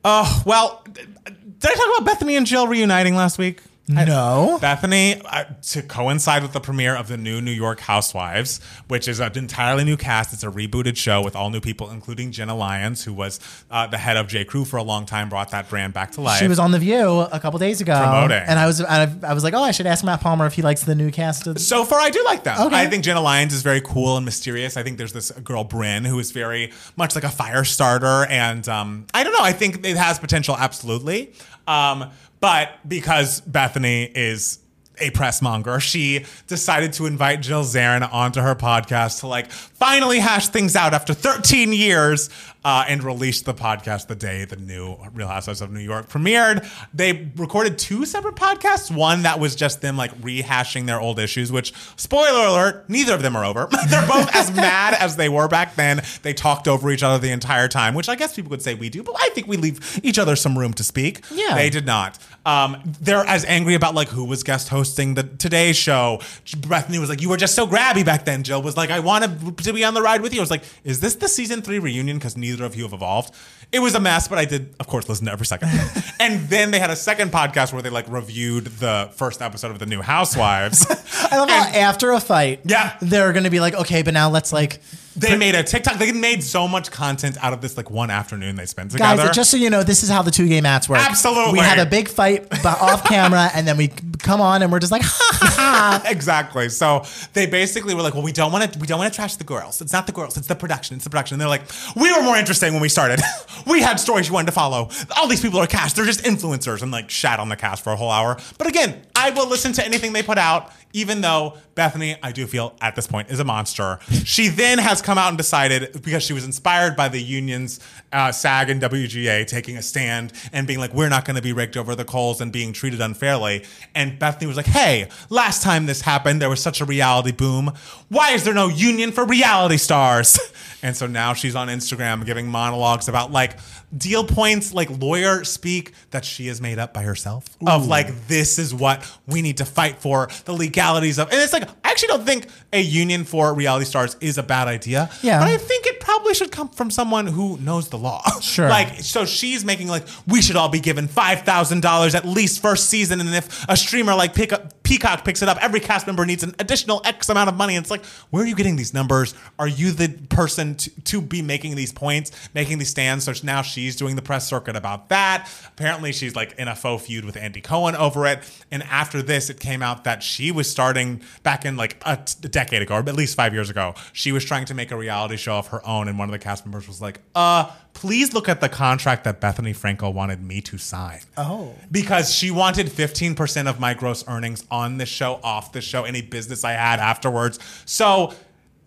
Oh, well, did I talk about Bethenny and Jill reuniting last week? No. Bethenny, uh, to coincide with the premiere of the new New York Housewives, which is an entirely new cast. It's a rebooted show with all new people, including Jenna Lyons, who was uh, the head of J. Crew for a long time, brought that brand back to life. She was on The View a couple days ago. Promoting. And I was, I, I was like, oh, I should ask Matt Palmer if he likes the new cast. Of- so far, I do like them. Okay. I think Jenna Lyons is very cool and mysterious. I think there's this girl Brynn who is very much like a fire starter, and um, I don't know. I think it has potential, absolutely. Um, but because Bethenny is a press monger, she decided to invite Jill Zarin onto her podcast to like finally hash things out after 13 years uh, and released the podcast the day the new Real Housewives of New York premiered. They recorded two separate podcasts. One that was just them like rehashing their old issues, which spoiler alert, neither of them are over. (laughs) They're both as (laughs) mad as they were back then. They talked over each other the entire time, which I guess people would say we do, but I think we leave each other some room to speak. Yeah. They did not. Um, they're as angry about like who was guest hosting the Today Show. Bethenny was like, "You were just so grabby back then." Jill was like, "I wanted to be on the ride with you." I was like, "Is this the season three reunion?" Because neither of you have evolved. It was a mess, but I did, of course, listen to every second. (laughs) and then they had a second podcast where they like reviewed the first episode of the New Housewives. (laughs) I love how after a fight, Yeah. they're going to be like, okay, but now let's like, they made a TikTok. They made so much content out of this like one afternoon they spent together. guys, just so you know, this is how the two gay mats work. Absolutely. We have a big fight off camera, and then we come on, and we're just like, ha ha ha. (laughs) exactly. So they basically were like, "Well, we don't want to. We don't want to trash the girls. It's not the girls. It's the production. It's the production." And they're like, "We were more interesting when we started. (laughs) we had stories you wanted to follow. All these people are cast. They're just influencers." And like shat on the cast for a whole hour. But again, I will listen to anything they put out, even though Bethenny, I do feel at this point, is a monster. She then has come out and decided, because she was inspired by the unions, uh, SAG and WGA, taking a stand and being like, we're not going to be raked over the coals and being treated unfairly. And Bethenny was like, hey, last time this happened, there was such a reality boom. Why is there no union for reality stars? (laughs) And so now she's on Instagram giving monologues about like deal points, like lawyer speak that she has made up by herself of like, this is what we need to fight for, the legalities of. And it's like, I actually don't think a union for reality stars is a bad idea. Yeah. But I think it probably should come from someone who knows the law. Sure. (laughs) like, so she's making like, we should all be given $5,000 at least first season. And if a streamer like Peacock picks it up, every cast member needs an additional X amount of money. And it's like, where are you getting these numbers? Are you the person to, to be making these points, making these stands? So now she's doing the press circuit about that. Apparently, she's like in a faux feud with Andy Cohen over it. And after this, it came out that she was starting back in like a, t- a decade ago, or at least five years ago. She was trying to make a reality show of her own. And one of the cast members was like, uh, please look at the contract that Bethenny Frankel wanted me to sign. Oh. Because she wanted 15% of my gross earnings on the show, off the show, any business I had afterwards. So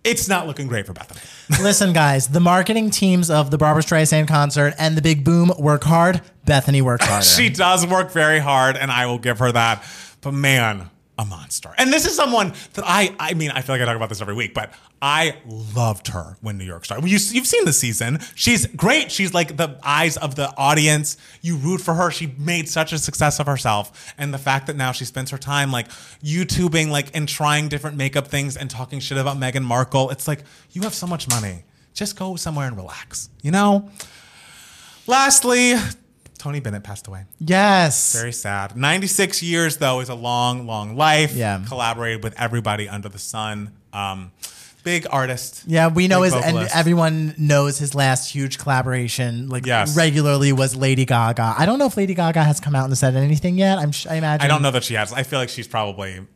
it's not looking great for Bethenny. (laughs) Listen, guys, the marketing teams of the Barbra Streisand concert and the Big Boom work hard. Bethenny works (laughs) harder. she does work very hard, and I will give her that. But man, a monster. And this is someone that I, I mean, I feel like I talk about this every week, but I loved her when New York started. You, you've seen the season. She's great. She's like the eyes of the audience. You root for her. She made such a success of herself. And the fact that now she spends her time like YouTubing, like, and trying different makeup things and talking shit about Meghan Markle, it's like, you have so much money. Just go somewhere and relax, you know? Lastly, Tony Bennett passed away. yes. Very sad. 96 years, though, is a long, long life. Yeah. Collaborated with everybody under the sun. Um, big artist. Yeah, we know his, and everyone knows his last huge collaboration, like Yes. regularly, was Lady Gaga. I don't know if Lady Gaga has come out and said anything yet. I'm, sh- I imagine. I don't know that she has. I feel like she's probably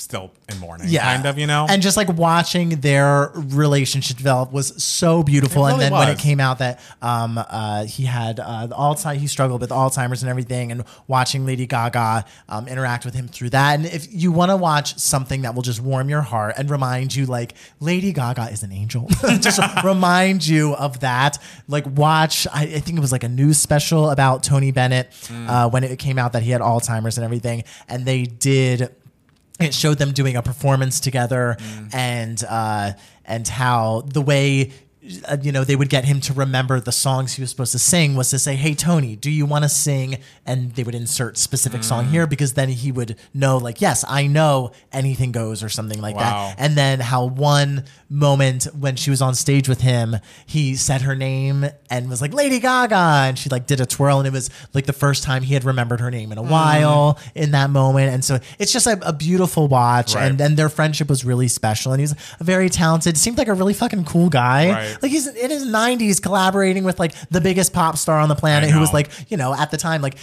still in mourning. Yeah, Kind of, you know? and just like watching their relationship develop was so beautiful. It and really then when it came out that um, uh, he had uh, Alzheimer's, he struggled with Alzheimer's and everything, and watching Lady Gaga um, interact with him through that. And if you want to watch something that will just warm your heart and remind you, like Lady Gaga is an angel, (laughs) just (laughs) remind you of that. Like watch, I, I think it was like a news special about Tony Bennett uh, when it came out that he had Alzheimer's and everything, and they did it showed them doing a performance together and uh, and how the way uh, you know they would get him to remember the songs he was supposed to sing was to say hey tony do you want to sing? And they would insert specific song here because then he would know like yes i know anything goes or something like Wow. that and then how one moment when she was on stage with him he said her name and was like lady gaga and she like did a twirl and it was like the first time he had remembered her name in a while in that moment. And so it's just a, a beautiful watch. Right. and and their friendship was really special. And he's a very talented seemed like a really fucking cool guy. Right. Like he's in his 90s collaborating with like the biggest pop star on the planet who was like you know at the time like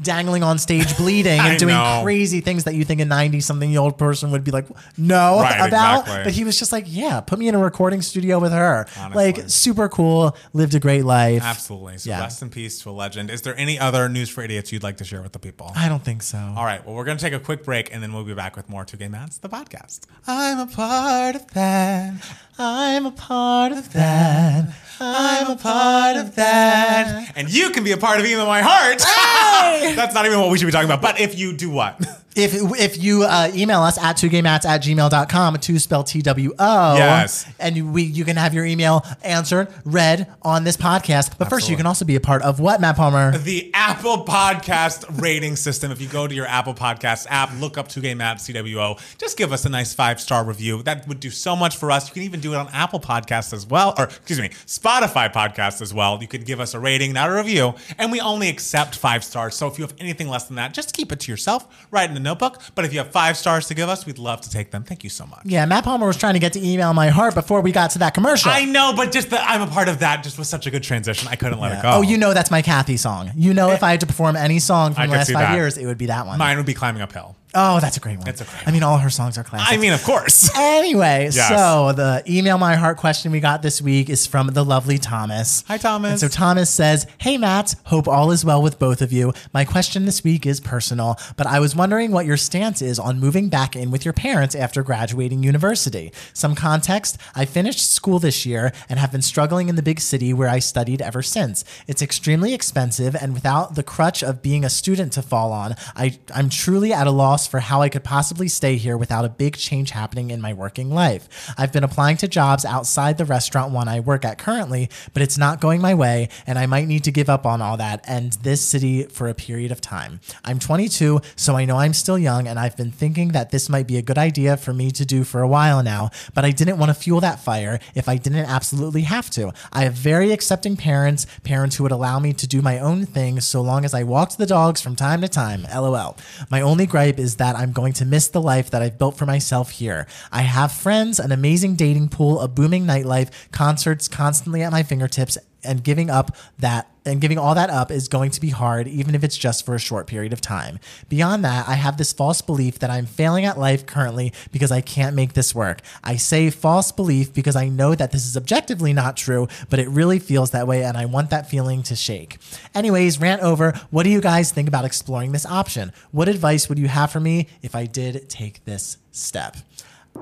dangling on stage (laughs) bleeding and doing know. crazy things that you think a 90 something year old person would be like no Right, about exactly. but he was just like yeah put me in a recording studio with her Honestly. like super cool lived a great life Absolutely. So Yeah. rest in peace to a legend. Is there any other news for idiots you'd like to share with the people? I don't think so All right. Well, we're going to take a quick break and then we'll be back with more Two Gay Mats, the podcast. I'm a part of that. I'm a part of that I'm a part of that And you can be a part of Email My Heart. (laughs) That's not even what we should be talking about. But if you do what? If if you uh, email us at 2gaymats at gmail.com, to spell T-W-O. Yes. And you, we, you can have your email answered, read on this podcast. But first, you can also be a part of what, Matt Palmer? the Apple Podcast rating system. If you go to your Apple Podcast app, look up 2Gay Matt CWO, just give us a nice five star review. That would do so much for us. You can even do it on Apple Podcasts as well, or excuse me, Spotify Podcasts as well. You could give us a rating, not a review, and we only accept five stars. So if you have anything less than that, just keep it to yourself. Write in a notebook. But if you have five stars to give us, we'd love to take them. Thank you so much. Yeah, Matt Palmer was trying to get to email my heart before we got to that commercial. I know, but just that I'm a part of that just was such a good transition. I couldn't let it go. Oh, you know that's my Kathy song. You know if I had to perform any song I from the last five that. years, it would be that one. Mine would be climbing uphill. Oh, that's a great one. It's a great I mean, all her songs are classic. I mean, of course. (laughs) Anyway, Yes. so the email my heart question we got this week is from the lovely Thomas. Hi, Thomas. And so Thomas says, Hey, Matt, hope all is well with both of you. My question this week is personal, but I was wondering what your stance is on moving back in with your parents after graduating university. Some context I finished school this year and have been struggling in the big city where I studied ever since. It's extremely expensive, and without the crutch of being a student to fall on, I, I'm truly at a loss for how I could possibly stay here without a big change happening in my working life. I've been applying to jobs outside the restaurant one I work at currently, but it's not going my way, and I might need to give up on all that and this city for a period of time. I'm 22, so I know I'm still young, and I've been thinking that this might be a good idea for me to do for a while now, but I didn't want to fuel that fire if I didn't absolutely have to. I have very accepting parents, parents who would allow me to do my own thing so long as I walked the dogs from time to time. LOL. My only gripe is that I'm going to miss the life that I've built for myself here. I have friends, an amazing dating pool, a booming nightlife, concerts constantly at my fingertips, and giving up that and giving all that up is going to be hard even if it's just for a short period of time. Beyond that, I have this false belief that I'm failing at life currently because I can't make this work. I say false belief because I know that this is objectively not true, but it really feels that way and I want that feeling to shake. Anyways, rant over. What do you guys think about exploring this option? What advice would you have for me if I did take this step?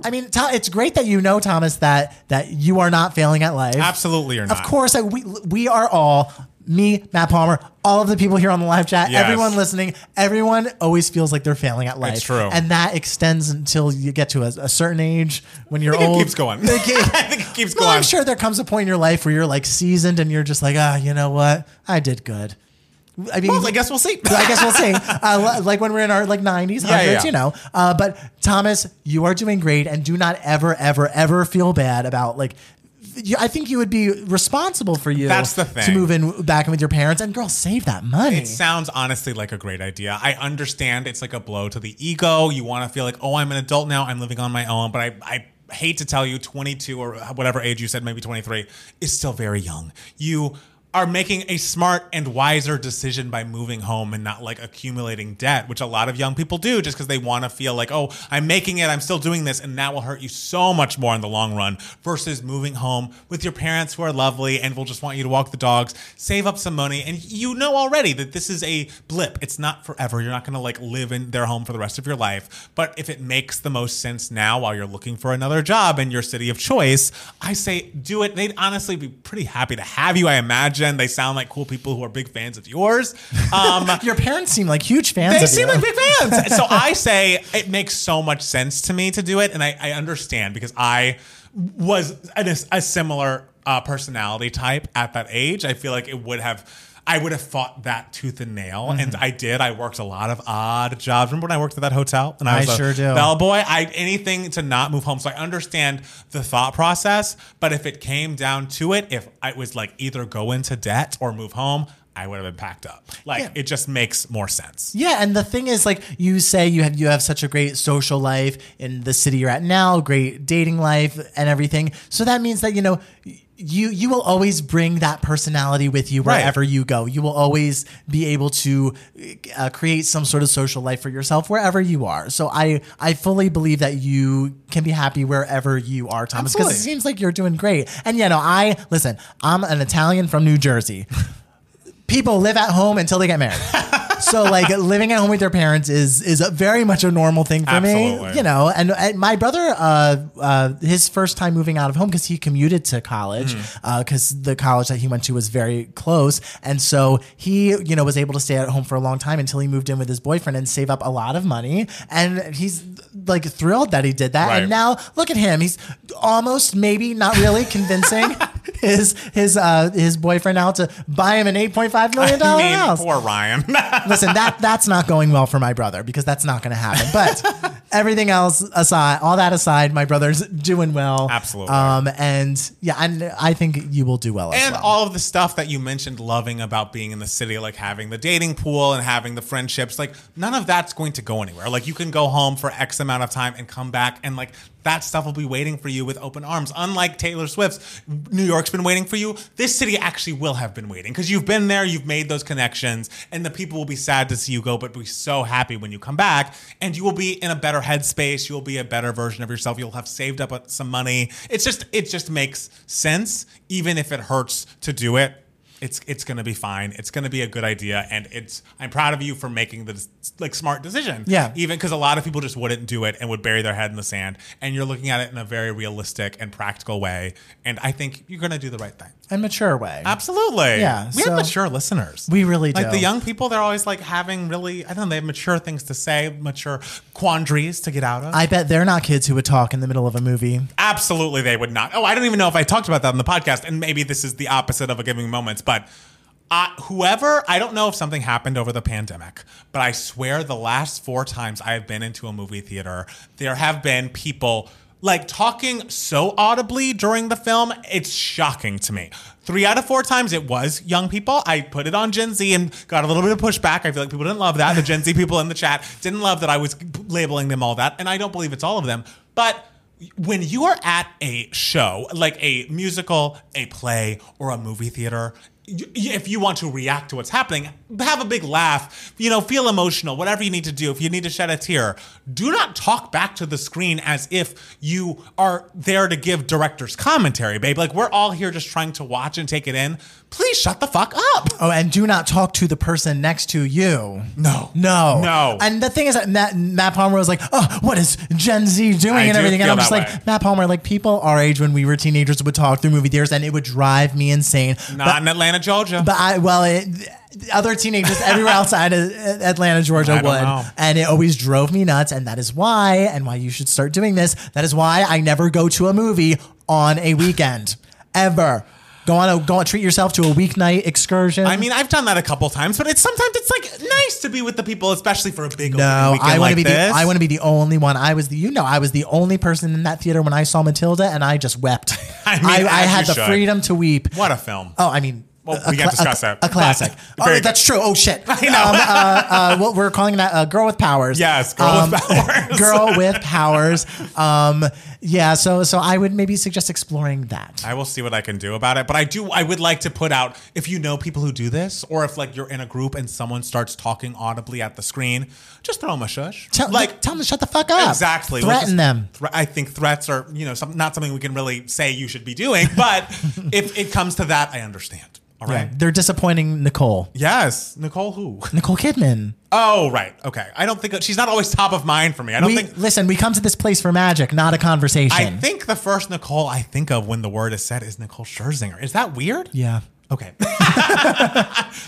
I mean, it's great that you know, Thomas, that that you are not failing at life. Absolutely, you're not. Of course, I, we we are all me, Matt Palmer, all of the people here on the live chat, Yes. everyone listening, everyone always feels like they're failing at life. It's true. and that extends until you get to a, a certain age when you're old. it keeps going. Keep- (laughs) I think it keeps well, going. I'm sure there comes a point in your life where you're like seasoned and you're just like, ah, you know what, I did good. I mean, Well, I guess we'll see. (laughs) I guess we'll see. Uh, like when we're in our like 90s, 100s, Yeah, you know. Uh, but Thomas, you are doing great, and do not ever, ever, ever feel bad about like. You, I think you would be responsible for you. That's the thing. to move in back in with your parents, and girl, save that money. It sounds honestly like a great idea. I understand it's like a blow to the ego. You want to feel like, oh, I'm an adult now. I'm living on my own. But I, I hate to tell you, 22 or whatever age you said, maybe 23, is still very young. You are making a smart and wiser decision by moving home and not like accumulating debt, which a lot of young people do just because they want to feel like, oh, I'm making it, I'm still doing this, and that will hurt you so much more in the long run versus moving home with your parents who are lovely and will just want you to walk the dogs, save up some money, and you know already that this is a blip. It's not forever. You're not going to like live in their home for the rest of your life. But if it makes the most sense now while you're looking for another job in your city of choice, I say do it. They'd honestly be pretty happy to have you, I imagine. They sound like cool people who are big fans of yours. Um, (laughs) your parents seem like huge fans. they seem you. like big fans. (laughs) so I say it makes so much sense to me to do it, and I, I understand because I was a, a similar uh, personality type at that age. I feel like it would have. I would have fought that tooth and nail, Mm-hmm. and I did. I worked a lot of odd jobs. Remember when I worked at that hotel? And I I was a sure do. bellboy. I anything to not move home. So I understand the thought process. But if it came down to it, if I was like either go into debt or move home, I would have been packed up. Like Yeah. it just makes more sense. Yeah, and the thing is, like you say, you have you have such a great social life in the city you're at now, great dating life and everything. So that means that you know you you will always bring that personality with you Right. wherever you go. You will always be able to uh, create some sort of social life for yourself wherever you are. So I I fully believe that you can be happy wherever you are, Thomas, because it seems like you're doing great. And you know, I listen. I'm an Italian from New Jersey (laughs) people live at home until they get married. (laughs) so like living at home with their parents is is a very much a normal thing for me, you know. And, and my brother, uh, uh, his first time moving out of home because he commuted to college because the college that he went to was very close, and so he you know was able to stay at home for a long time until he moved in with his boyfriend and save up a lot of money, and he's like thrilled that he did that. Right. And now look at him, he's almost maybe not really convincing. (laughs) His his uh his boyfriend now to buy him an eight point five million (laughs) I mean, house. poor Ryan. (laughs) Listen, that that's not going well for my brother because that's not going to happen. But (laughs) everything else aside, all that aside, my brother's doing well. Absolutely. Um, and yeah, and I think you will do well as and well. all of the stuff that you mentioned loving about being in the city, like having the dating pool and having the friendships, like none of that's going to go anywhere. Like you can go home for X amount of time and come back and like that stuff will be waiting for you with open arms. Unlike Taylor Swift's New York's been waiting for you, this city actually will have been waiting because you've been there, you've made those connections, and the people will be sad to see you go, but be so happy when you come back. And you will be in a better headspace. You'll be a better version of yourself. You'll have saved up uh, some money. It's just, it just makes sense, even if it hurts to do it it's it's gonna be fine. It's gonna be a good idea, and it's I'm proud of you for making the like smart decision. Yeah. Even because a lot of people just wouldn't do it and would bury their head in the sand, and you're looking at it in a very realistic and practical way, and I think you're gonna do the right thing. And mature way. Absolutely. Yeah, We so- have mature listeners. We really do. like the young people. They're always like having really I don't know. They have mature things to say, mature quandaries to get out of. I bet they're not kids who would talk in the middle of a movie. Absolutely, they would not. Oh, I don't even know if I talked about that on the podcast, and maybe this is the opposite of a giving moments, but. Uh, whoever, I don't know if something happened over the pandemic, but I swear the last four times I have been into a movie theater, there have been people like talking so audibly during the film. It's shocking to me. Three out of four times it was young people. I put it on Gen Z and got a little bit of pushback. I feel like people didn't love that. The Gen Z people in the chat didn't love that I was labeling them all that. And I don't believe it's all of them. But when you are at a show, like a musical, a play, or a movie theater, if you want to react to what's happening, have a big laugh, you know, feel emotional, whatever you need to do. If you need to shed a tear, do not talk back to the screen as if you are there to give director's commentary, babe. Like we're all here just trying to watch and take it in. Please shut the fuck up. Oh, and do not talk to the person next to you. No. No. No. And the thing is that Matt, Matt Palmer was like, oh, what is Gen Z doing I and do everything? And I'm just like, way. Matt Palmer, like people our age when we were teenagers would talk through movie theaters and it would drive me insane. Not in Atlanta, Georgia. But I, well, it, other teenagers everywhere outside of Atlanta, Georgia I would. know. And it always drove me nuts. And that is why, and why you should start doing this. That is why I never go to a movie on a weekend. Ever. Go on a go on, treat yourself to a weeknight excursion. I mean, I've done that a couple times, but it's sometimes it's like nice to be with the people, especially for a big no, opening weekend I want like to be this. the I want to be the only one. I was the you know I was the only person in that theater when I saw Matilda, and I just wept. (laughs) I mean, as had you the should. freedom to weep. what a film! Oh, I mean, Well, a we can't discuss that, A classic. (laughs) Oh, that's true. Oh shit. (laughs) I know. Um, uh, uh, (laughs) what we're calling that uh, girl with powers. Yes, girl with Um, powers. girl with powers. Um, yeah. So so I would maybe suggest exploring that. I will see what I can do about it, but I do. I would like to put out if you know people who do this, or if like you're in a group and someone starts talking audibly at the screen, just throw them a shush. Tell, like tell them to shut the fuck up. Exactly. Threaten just- them. I think threats are, you know, some, not something we can really say you should be doing. (laughs) But if it comes to that, I understand. All right. Yeah, they're disappointing Nicole. Yes, Nicole. Who? Nicole Kidman. Oh, right. Okay. I don't think she's not always top of mind for me. I don't We think. listen. We come to this place for magic, not a conversation. I think the first Nicole I think of when the word is said is Nicole Scherzinger. Is that weird? yeah. Okay. (laughs)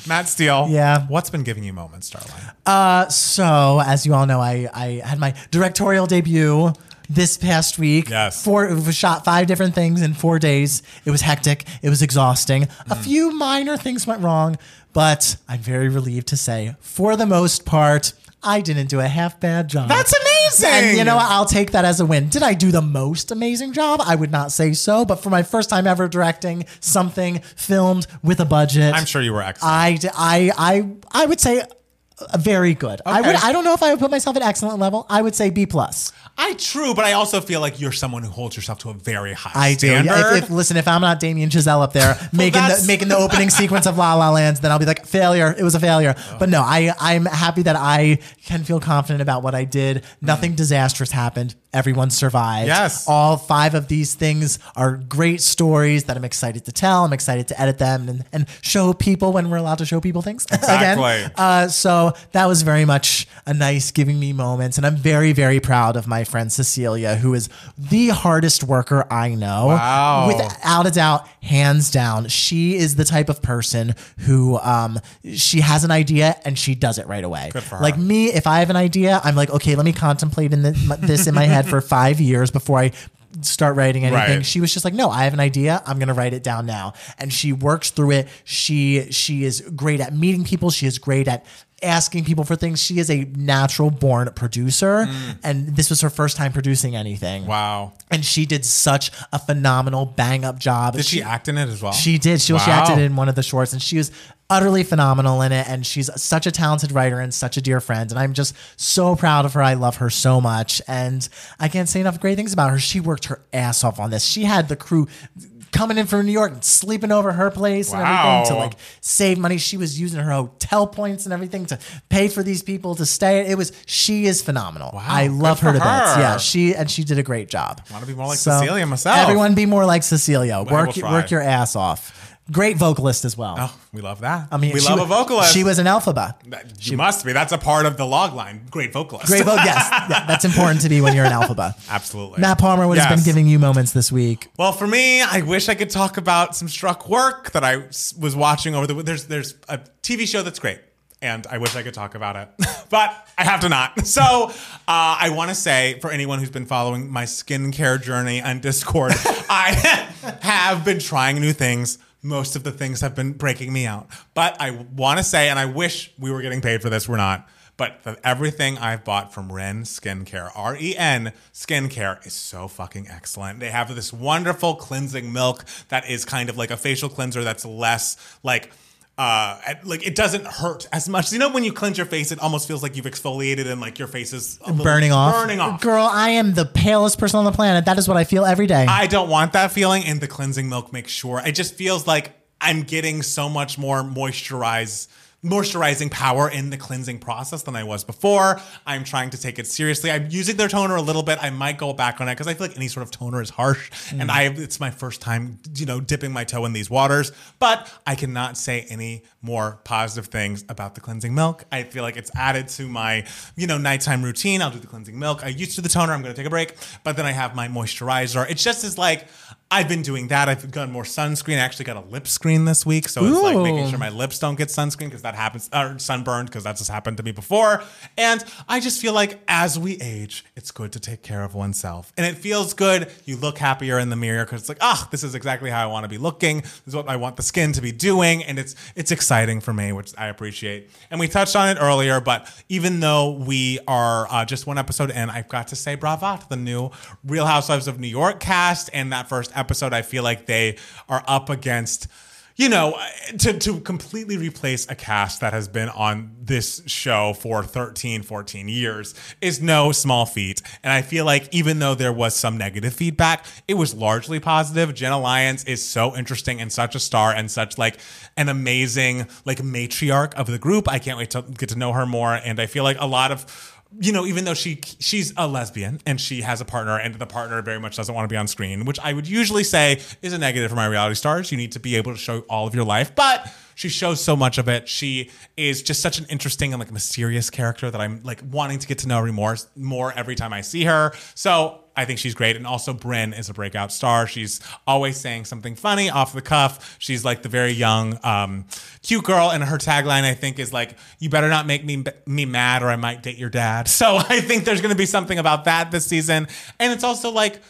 Matt Steele. Yeah. What's been giving you moments, Starline? Uh, so as you all know, I I had my directorial debut this past week. Yes. Four it was shot five different things in four days. It was hectic. It was exhausting. Mm. A few minor things went wrong, but I'm very relieved to say, for the most part, I didn't do a half bad job. That's amazing. And you know, what? I'll take that as a win. Did I do the most amazing job? I would not say so, but for my first time ever directing something filmed with a budget, I'm sure you were excellent. I, I, I, I would say uh, very good. I would. I don't know if I would put myself at excellent level. I would say B plus. I true, but I also feel like you're someone who holds yourself to a very high I do. standard. Yeah, If, if listen, if I'm not Damien Chazelle up there (laughs) making the making the opening (laughs) sequence of La La Land, then I'll be like failure. It was a failure. But no, I I'm happy that I can feel confident about what I did. Nothing disastrous happened. Everyone survived. Yes. All five of these things are great stories that I'm excited to tell. I'm excited to edit them and, and show people when we're allowed to show people things. (laughs) Exactly. Again. Uh, so that was very much a nice giving me moment. And I'm very, very proud of my friend Cecilia, who is the hardest worker I know. Wow. Without a doubt, hands down. She is the type of person who um, she has an idea and she does it right away. Good for her. Like me, if I have an idea, I'm like, okay, let me contemplate in the, this in my head for (laughs) five years before I start writing anything. Right. She was just like, no, I have an idea. I'm going to write it down now. And she works through it. She, she is great at meeting people. She is great at asking people for things. She is a natural born producer. And this was her first time producing anything. Mm. wow. And she did such a phenomenal bang up job. Did she act in it as well? She did. She, she acted in one of the shorts, and she was utterly phenomenal in it and she's such a talented writer and such a dear friend and i'm just so proud of her i love her so much and i can't say enough great things about her she worked her ass off on this she had the crew coming in from new york and sleeping over her place and everything to like save money. She was using her hotel points and everything to pay for these people to stay. It was she is phenomenal. Wow. i love her to bits. yeah she and she did a great job. Wanna be more like Cecilia myself. everyone be more like cecilia. Work work your ass off great vocalist as well Oh, we love that. I mean, we love wa- a vocalist. She was an Elphaba. That- you must be. That's a part of the log line. Great vocalist. Great vote. Yes, (laughs) Yeah, that's important to be when you're an Elphaba. Absolutely. Matt Palmer, what has been giving you moments this week? Well, for me, I wish I could talk about some struck work that I was watching over the. There's there's a TV show that's great, and I wish I could talk about it, (laughs) but I have to not. So uh, I want to say for anyone who's been following my skincare journey on Discord, (laughs) I have been trying new things. Most of the things have been breaking me out, but I want to say, and I wish we were getting paid for this. We're not. But everything I've bought from Ren Skincare, R E N Skincare, is so fucking excellent. They have this wonderful cleansing milk that is kind of like a facial cleanser that's less like. Uh, like it doesn't hurt as much. You know, when you cleanse your face, it almost feels like you've exfoliated and like your face is Burning off. Burning off. Girl, I am the palest person on the planet. That is what I feel every day. I don't want that feeling, and the cleansing milk makes sure. It just feels like I'm getting so much more moisturize, moisturizing power in the cleansing process than I was before. I'm trying to take it seriously. I'm using their toner a little bit. I might go back on it because I feel like any sort of toner is harsh, mm. and I it's my first time, you know, dipping my toe in these waters. But I cannot say any more positive things about the cleansing milk. I feel like it's added to my, you know, nighttime routine. I'll do the cleansing milk. I used to the toner. I'm going to take a break, but then I have my moisturizer. It just is like I've been doing that. I've gotten more sunscreen. I actually got a lip screen this week, so it's like making sure my lips don't get sunscreen because that happens, or sunburned because that's just happened to me before. And I just feel like as we age, it's good to take care of oneself, and it feels good. You look happier in the mirror because it's like, ah, this is exactly how I want to be looking. This is what I want the skin to be doing, and it's it's exciting for me, which I appreciate. And we touched on it earlier, but even though we are uh, just one episode in, I've got to say brava to the new Real Housewives of New York cast. And that first episode, I feel like they are up against you know, to, to completely replace a cast that has been on this show for 13, 14 years is no small feat. And I feel like even though there was some negative feedback, it was largely positive. Jenna Lyons is so interesting and such a star and such like an amazing like matriarch of the group. I can't wait to get to know her more. And I feel like a lot of you know, even though she she's a lesbian and she has a partner, and the partner very much doesn't want to be on screen, which I would usually say is a negative for my reality stars. You need to be able to show all of your life, but she shows so much of it. She is just such an interesting and like mysterious character that I'm like wanting to get to know her more more every time I see her. So I think she's great. And also, Brynn is a breakout star. She's always saying something funny off the cuff. She's like the very young, um, cute girl. And her tagline, I think, is like, You better not make me, me mad or I might date your dad. (laughs) So I think there's going to be something about that this season. And it's also like,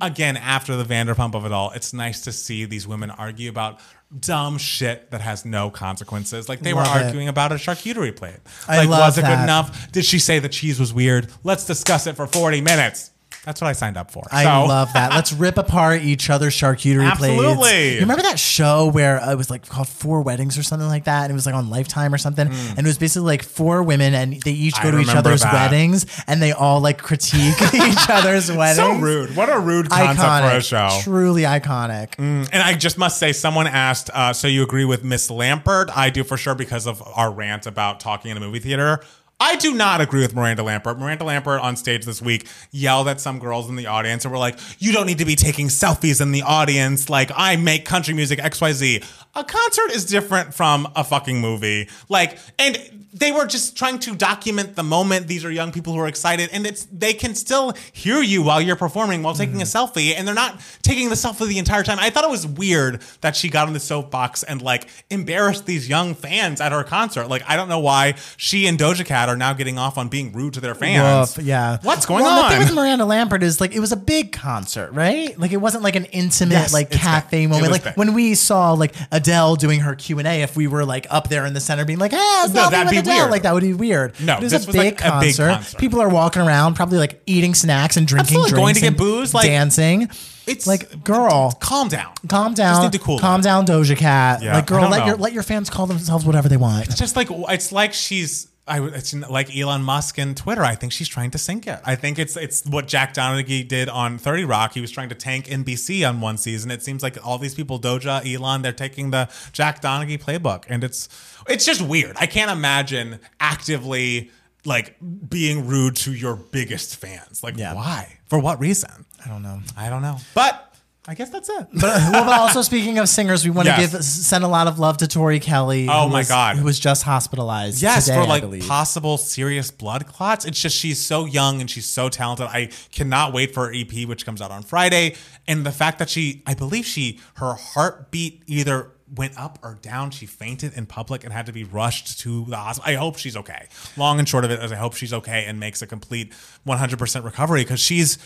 again, after the Vanderpump of it all, it's nice to see these women argue about dumb shit that has no consequences. Like they were Love it. arguing about a charcuterie plate. I Like, was it that. good enough? Did she say the cheese was weird? Let's discuss it for 40 minutes. That's what I signed up for. I So- love that. Let's rip apart each other's charcuterie plates. Absolutely. You remember that show where uh, it was like called Four Weddings or something like that? And it was like on Lifetime or something. And it was basically like four women and they each Hmm. I go to each other's that. weddings and they all like critique (laughs) each other's weddings. So rude. What a rude concept Iconic. for a show. Mm. Truly iconic. And I just must say, someone asked, uh, so you agree with Miss Lambert? I do for sure because of our rant about talking in a movie theater. I do not agree with Miranda Lambert. Miranda Lambert on stage this week yelled at some girls in the audience and were like, You don't need to be taking selfies in the audience. Like, I make country music XYZ. A concert is different from a fucking movie. Like, and they were just trying to document the moment. These are young people who are excited, and it's they can still hear you while you're performing while taking a mm-hmm. selfie, and they're not taking the selfie the entire time. I thought it was weird that she got on the soapbox and like embarrassed these young fans at her concert. Like I don't know why she and Doja Cat are now getting off on being rude to their fans. Woof, yeah. What's going well, The thing with Miranda Lambert is like it was a big concert, right? Like it wasn't like an intimate Yes, like big. cafe moment. Like big. when we saw like Adele doing her Q and A, if we were like up there in the center being like, "Ah, No, selfie that'd be Adele," weird. like that would be weird. No, But it was this a was, big, like, a big concert. concert. People are walking around, probably like eating snacks and drinking Absolutely, going drinks, to get and booze, like- dancing. It's like, girl, calm down. calm down. Just need to cool calm down, Doja Cat. Yeah, like, girl, let know. your let your fans call themselves whatever they want. It's just like it's like she's. I, it's like Elon Musk and Twitter. I think she's trying to sink it. I think it's it's what Jack Donaghy did on Thirty Rock. He was trying to tank NBC on one season. It seems like all these people, Doja, Elon, they're taking the Jack Donaghy playbook, and it's it's just weird. I can't imagine actively like being rude to your biggest fans. Like Yeah. why? For what reason? I don't know. I don't know. But I guess that's it. But, uh, well, but also (laughs) speaking of singers, we want to Yes. give send a lot of love to Tori Kelly. Oh who my was- God. who was just hospitalized. Yes, today, for like believe. possible serious blood clots. It's just she's so young and she's so talented. I cannot wait for her EP, which comes out on Friday. And the fact that she, I believe she, her heartbeat either went up or down. She fainted in public and had to be rushed to the hospital. I hope she's okay. Long and short of it is, I hope she's okay and makes a complete 100% recovery because she's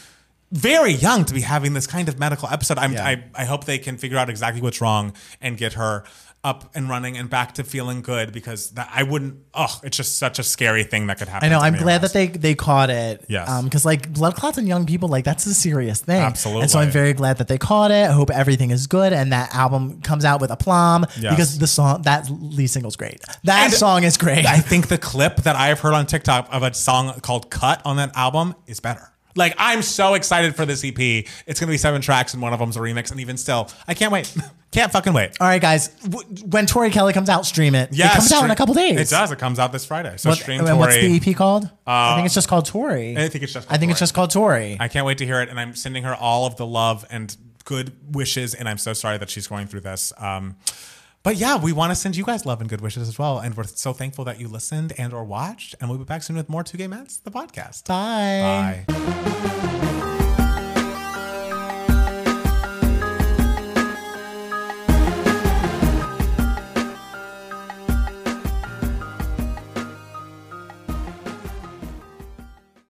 very young to be having this kind of medical episode. I'm, Yeah. I, I hope they can figure out exactly what's wrong and get her up and running and back to feeling good because that, I wouldn't. Oh, it's just such a scary thing that could happen. I know. I'm glad that they they caught it. Yes. Um, because like blood clots in young people, like that's a serious thing. Absolutely. And so I'm very glad that they caught it. I hope everything is good and that album comes out with aplomb Yes. because the song that lead single's great. That And song is great. I think the clip that I've heard on TikTok of a song called "Cut" on that album is better. Like I'm so excited for this EP. It's gonna be seven tracks and one of them's a remix. And even still, I can't wait. (laughs) can't fucking wait. All right, guys. W- when Tori Kelly comes out, stream it. Yeah, it comes out in a couple days. It does. It comes out this Friday. So What- stream Tori. what's the EP called? I think it's just called Tori. I think it's just I think it's just called Tori. I can't wait to hear it, and I'm sending her all of the love and good wishes. And I'm so sorry that she's going through this. Um, but yeah, we want to send you guys love and good wishes as well. And we're so thankful that you listened and or watched. And we'll be back soon with more Two Gay Mats, the podcast. Bye. Bye.